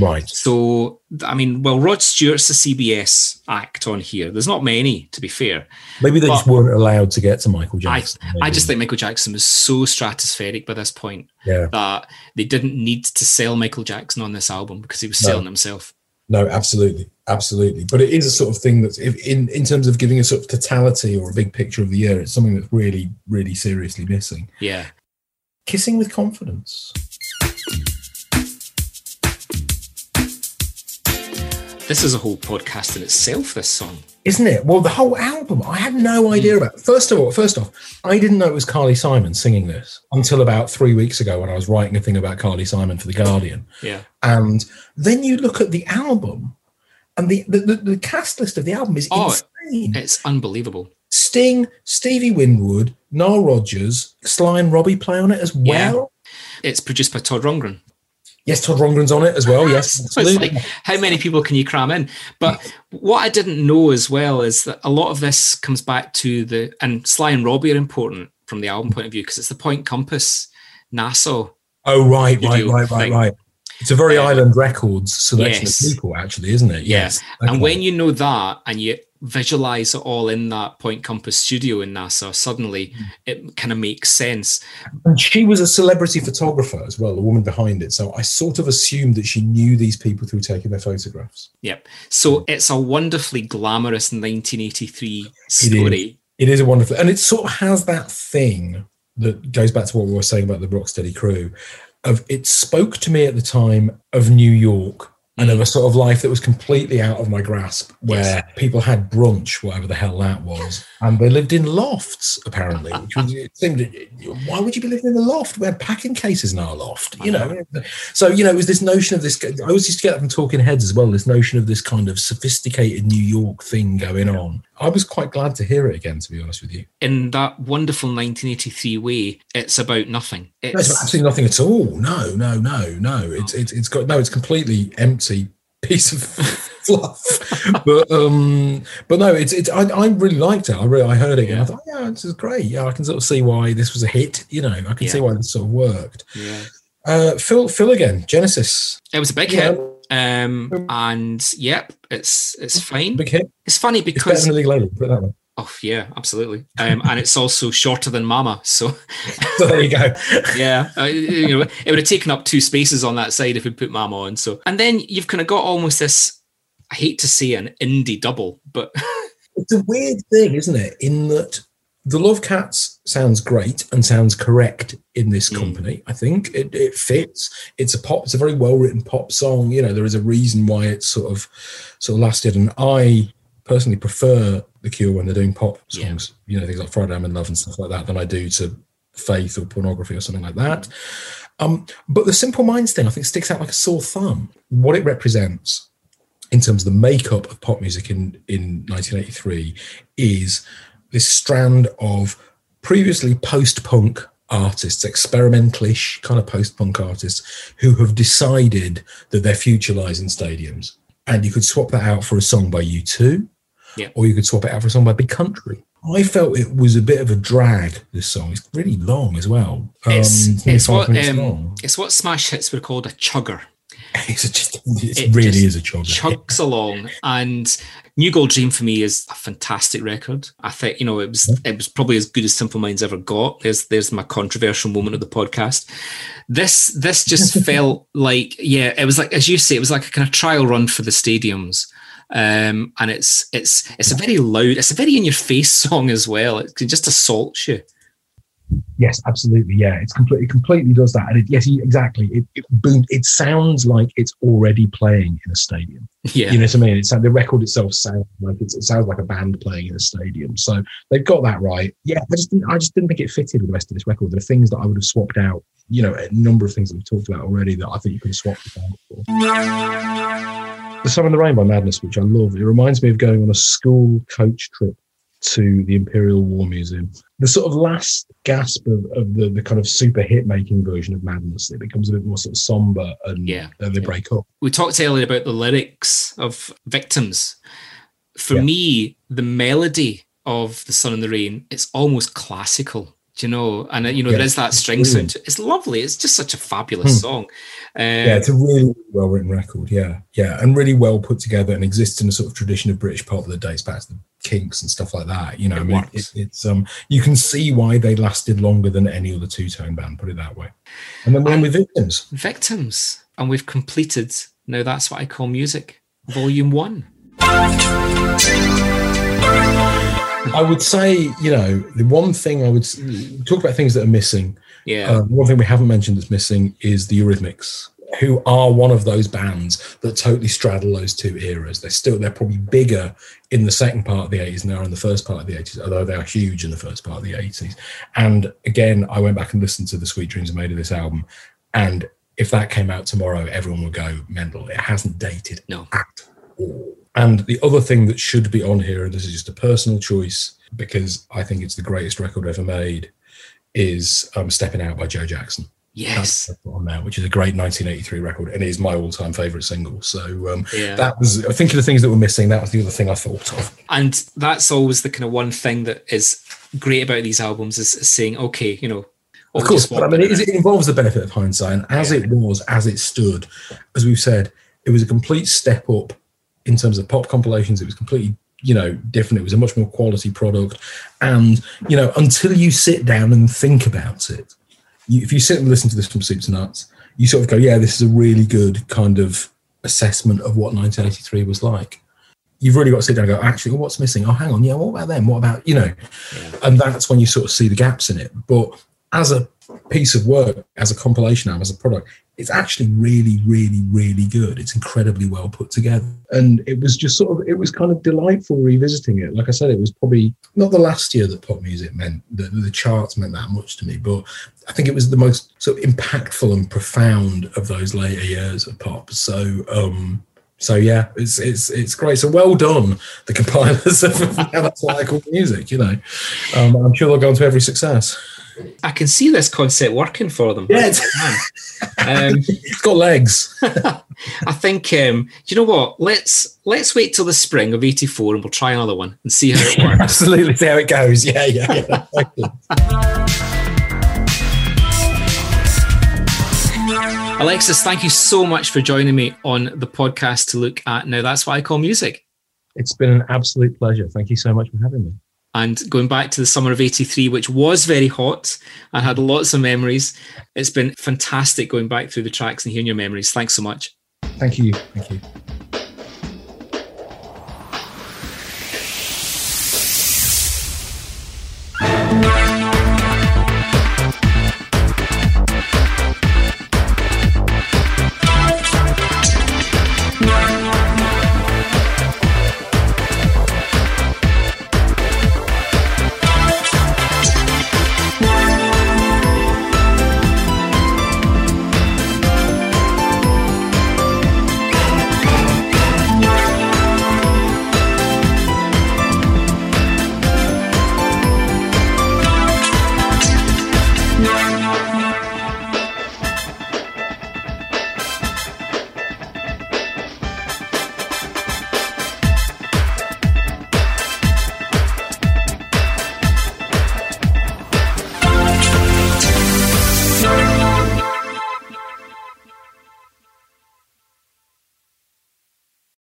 Right. So I mean, well, Rod Stewart's a CBS act on here. There's not many, to be fair. Maybe they But- just weren't allowed to get to Michael Jackson. I maybe. just think Michael Jackson was so stratospheric by this point Yeah. that they didn't need to sell Michael Jackson on this album because he was No. selling himself. No, absolutely, absolutely. But it is a sort of thing that's, if, in in terms of giving a sort of totality or a big picture of the year, it's something that's really, really seriously missing. Yeah. Kissing with confidence. This is a whole podcast in itself, this song. Isn't it? Well, the whole album, I had no idea about. First of all, first off, I didn't know it was Carly Simon singing this until about three weeks ago when I was writing a thing about Carly Simon for the Guardian. Yeah. And then you look at the album, and the the, the, the cast list of the album is Oh, insane. It's unbelievable. Sting, Stevie Winwood, Nile Rodgers, Sly and Robbie play on it as Yeah. well. It's produced by Todd Rundgren. Yes, Todd Rundgren's on it as well. Yes, So like, how many people can you cram in? But what I didn't know as well is that a lot of this comes back to the, and Sly and Robbie are important from the album point of view because it's the Point Compass Nassau. oh, right, right, right, right, right. It's a very Um, Island Records selection yes. of people, actually, isn't it? Yes. And Okay. when you know that and you visualize it all in that Point Compass studio in Nassau, suddenly Mm. it kind of makes sense. And she was a celebrity photographer as well, the woman behind it. So I sort of assumed that she knew these people through taking their photographs. Yep. So it's a wonderfully glamorous 1983 story. It is a wonderful, and it sort of has that thing that goes back to what we were saying about the Rocksteady crew. Of it spoke to me at the time of New York and of a sort of life that was completely out of my grasp, where Yes. people had brunch, whatever the hell that was, and they lived in lofts apparently. Which was, it seemed, why would you be living in a loft? We had packing cases in our loft, you know. So you know, it was this notion of this. I always used to get that from Talking Heads as well. This notion of this kind of sophisticated New York thing going on. I was quite glad to hear it again, to be honest with you. In that wonderful 1983 way, it's about nothing. No, it's It's, absolutely nothing at all. No, no, no, no. It's it's it's got no. It's completely empty piece of fluff. but um, but no, it's it's. I, I really liked it. I really I heard it and I Yeah. thought, yeah, this is great. Yeah, I can sort of see why this was a hit. You know, I can see why this sort of worked. yeah. Uh, Phil Phil again, Genesis. It was a big Yeah. hit. Um, and yep, it's it's fine. Big hit. It's funny It's better because than put it that way. Oh yeah, absolutely. Um, and it's also shorter than Mama, so So there you go. yeah, uh, you know, it would have taken up two spaces on that side if we put Mama on. So, and then you've kind of got almost this. I hate to say an indie double, but It's a weird thing, isn't it? In that the Love Cats sounds great and sounds correct in this Mm. company. I think it, it fits. It's a pop. It's a very well written pop song. You know, there is a reason why it's sort of sort of lasted. And I personally prefer the Cure when they're doing pop Yeah. songs. You know, things like Friday I'm in Love and stuff like that than I do to Faith or Pornography or something like that. Um, but the Simple Minds thing, I think, sticks out like a sore thumb. What it represents in terms of the makeup of pop music in, in 1983 is this strand of previously post-punk artists, experimentalish kind of post-punk artists who have decided that their future lies in stadiums. And you could swap that out for a song by U2, Yeah. or you could swap it out for a song by Big Country. I felt it was a bit of a drag. This song it's really long as well. it's Um, it's 25 what um, it's what smash hits were called a chugger. It's just, it, It really just is a chugger. chugs along and new gold dream for me is a fantastic record i think you know it was it was probably as good as simple minds ever got there's there's my controversial moment of the podcast this this just felt like yeah it was like as you say it was like a kind of trial run for the stadiums um and it's it's it's a very loud it's a very in your face song as well it just assaults you Yes, absolutely. Yeah, it's completely it completely does that. And it, yes, exactly. It, it boom. It sounds like it's already playing in a stadium. yeah You know what I mean? It's the record itself sounds like it's, it sounds like a band playing in a stadium. So they've got that right. Yeah, I just didn't, I just didn't think it fitted with the rest of this record. There are things that I would have swapped out. You know, a number of things that we've talked about already that I think you could have swapped it out for. The Sun in the Rain by Madness, which I love. It reminds me of going on a school coach trip to the Imperial War Museum. The sort of last gasp of, of the, the kind of super hit making version of Madness. It becomes a bit more sort of somber and Yeah. then they Yeah. break up. we talked earlier about the lyrics of victims for Yeah. me the melody of the sun and the rain it's almost classical do you know and uh, you know Yeah, there is that string brilliant. sound to it. it's lovely it's just such a fabulous Hmm. song um, Yeah, it's a really well written record. Yeah, yeah, and really well put together and exists in a sort of tradition of British pop that dates back to the Kinks and stuff like that. You know, It I mean, it, it's um, you can see why they lasted longer than any other two tone band. Put it that way. And then we're And- with Victims. victims and we've completed now that's what i call music volume one I would say, you know, the one thing I would talk about things that are missing. yeah Uh, one thing we haven't mentioned that's missing is the Eurythmics, who are one of those bands that totally straddle those two eras. They're still they're probably bigger in the second part of the 80s than they are in the first part of the 80s, although they are huge in the first part of the 80s. And again, I went back and listened to the Sweet Dreams Are Made of this album, and if that came out tomorrow, everyone would go Mendel. It hasn't dated No. at all. And the other thing that should be on here, and this is just a personal choice because I think it's the greatest record ever made, is um, "Stepping Out" by Joe Jackson. yes on there, which is a great 1983 record and is my all-time favorite single. So um, yeah that was, I think, of the things that were missing. That was the other thing I thought of. and that's always the kind of one thing that is great about these albums is, saying okay you know Of course, but I mean, it it, it involves the benefit of hindsight. And as Yeah. it was, as it stood, as we've said, it was a complete step up in terms of pop compilations. It was completely, you know, different. It was a much more quality product. And, you know, until you sit down and think about it, you, if you sit and listen to this from soup to nuts, you sort of go, yeah, this is a really good kind of assessment of what 1983 was like. You've really got to sit down and go, actually, what's missing? Oh, hang on. Yeah, what about them? What about, you know, and that's when you sort of see the gaps in it. But as a piece of work, as a compilation album, as a product, it's actually really, really, really good. It's incredibly well put together. And it was just sort of, it was kind of delightful revisiting it. Like I said, it was probably not the last year that pop music meant, that the charts meant that much to me, but I think it was the most sort of impactful and profound of those later years of pop. So, um, so yeah, it's it's it's great. So well done, the compilers of That's What I Call Music. You know, um, I'm sure they'll go on to every success. I can see this concept working for them. Yeah, it's- um, It's got legs. I think. Um, do you know what? Let's let's wait till the spring of '84 and we'll try another one and see how it works. Absolutely, see how it goes. Yeah, yeah, yeah. Alexis, thank you so much for joining me on the podcast to look at Now That's What I Call Music. It's been an absolute pleasure. Thank you so much for having me. And going back to the summer of 83, which was very hot, I had mm-hmm. lots of memories. It's been fantastic going back through the tracks and hearing your memories. Thanks so much. Thank you. Thank you.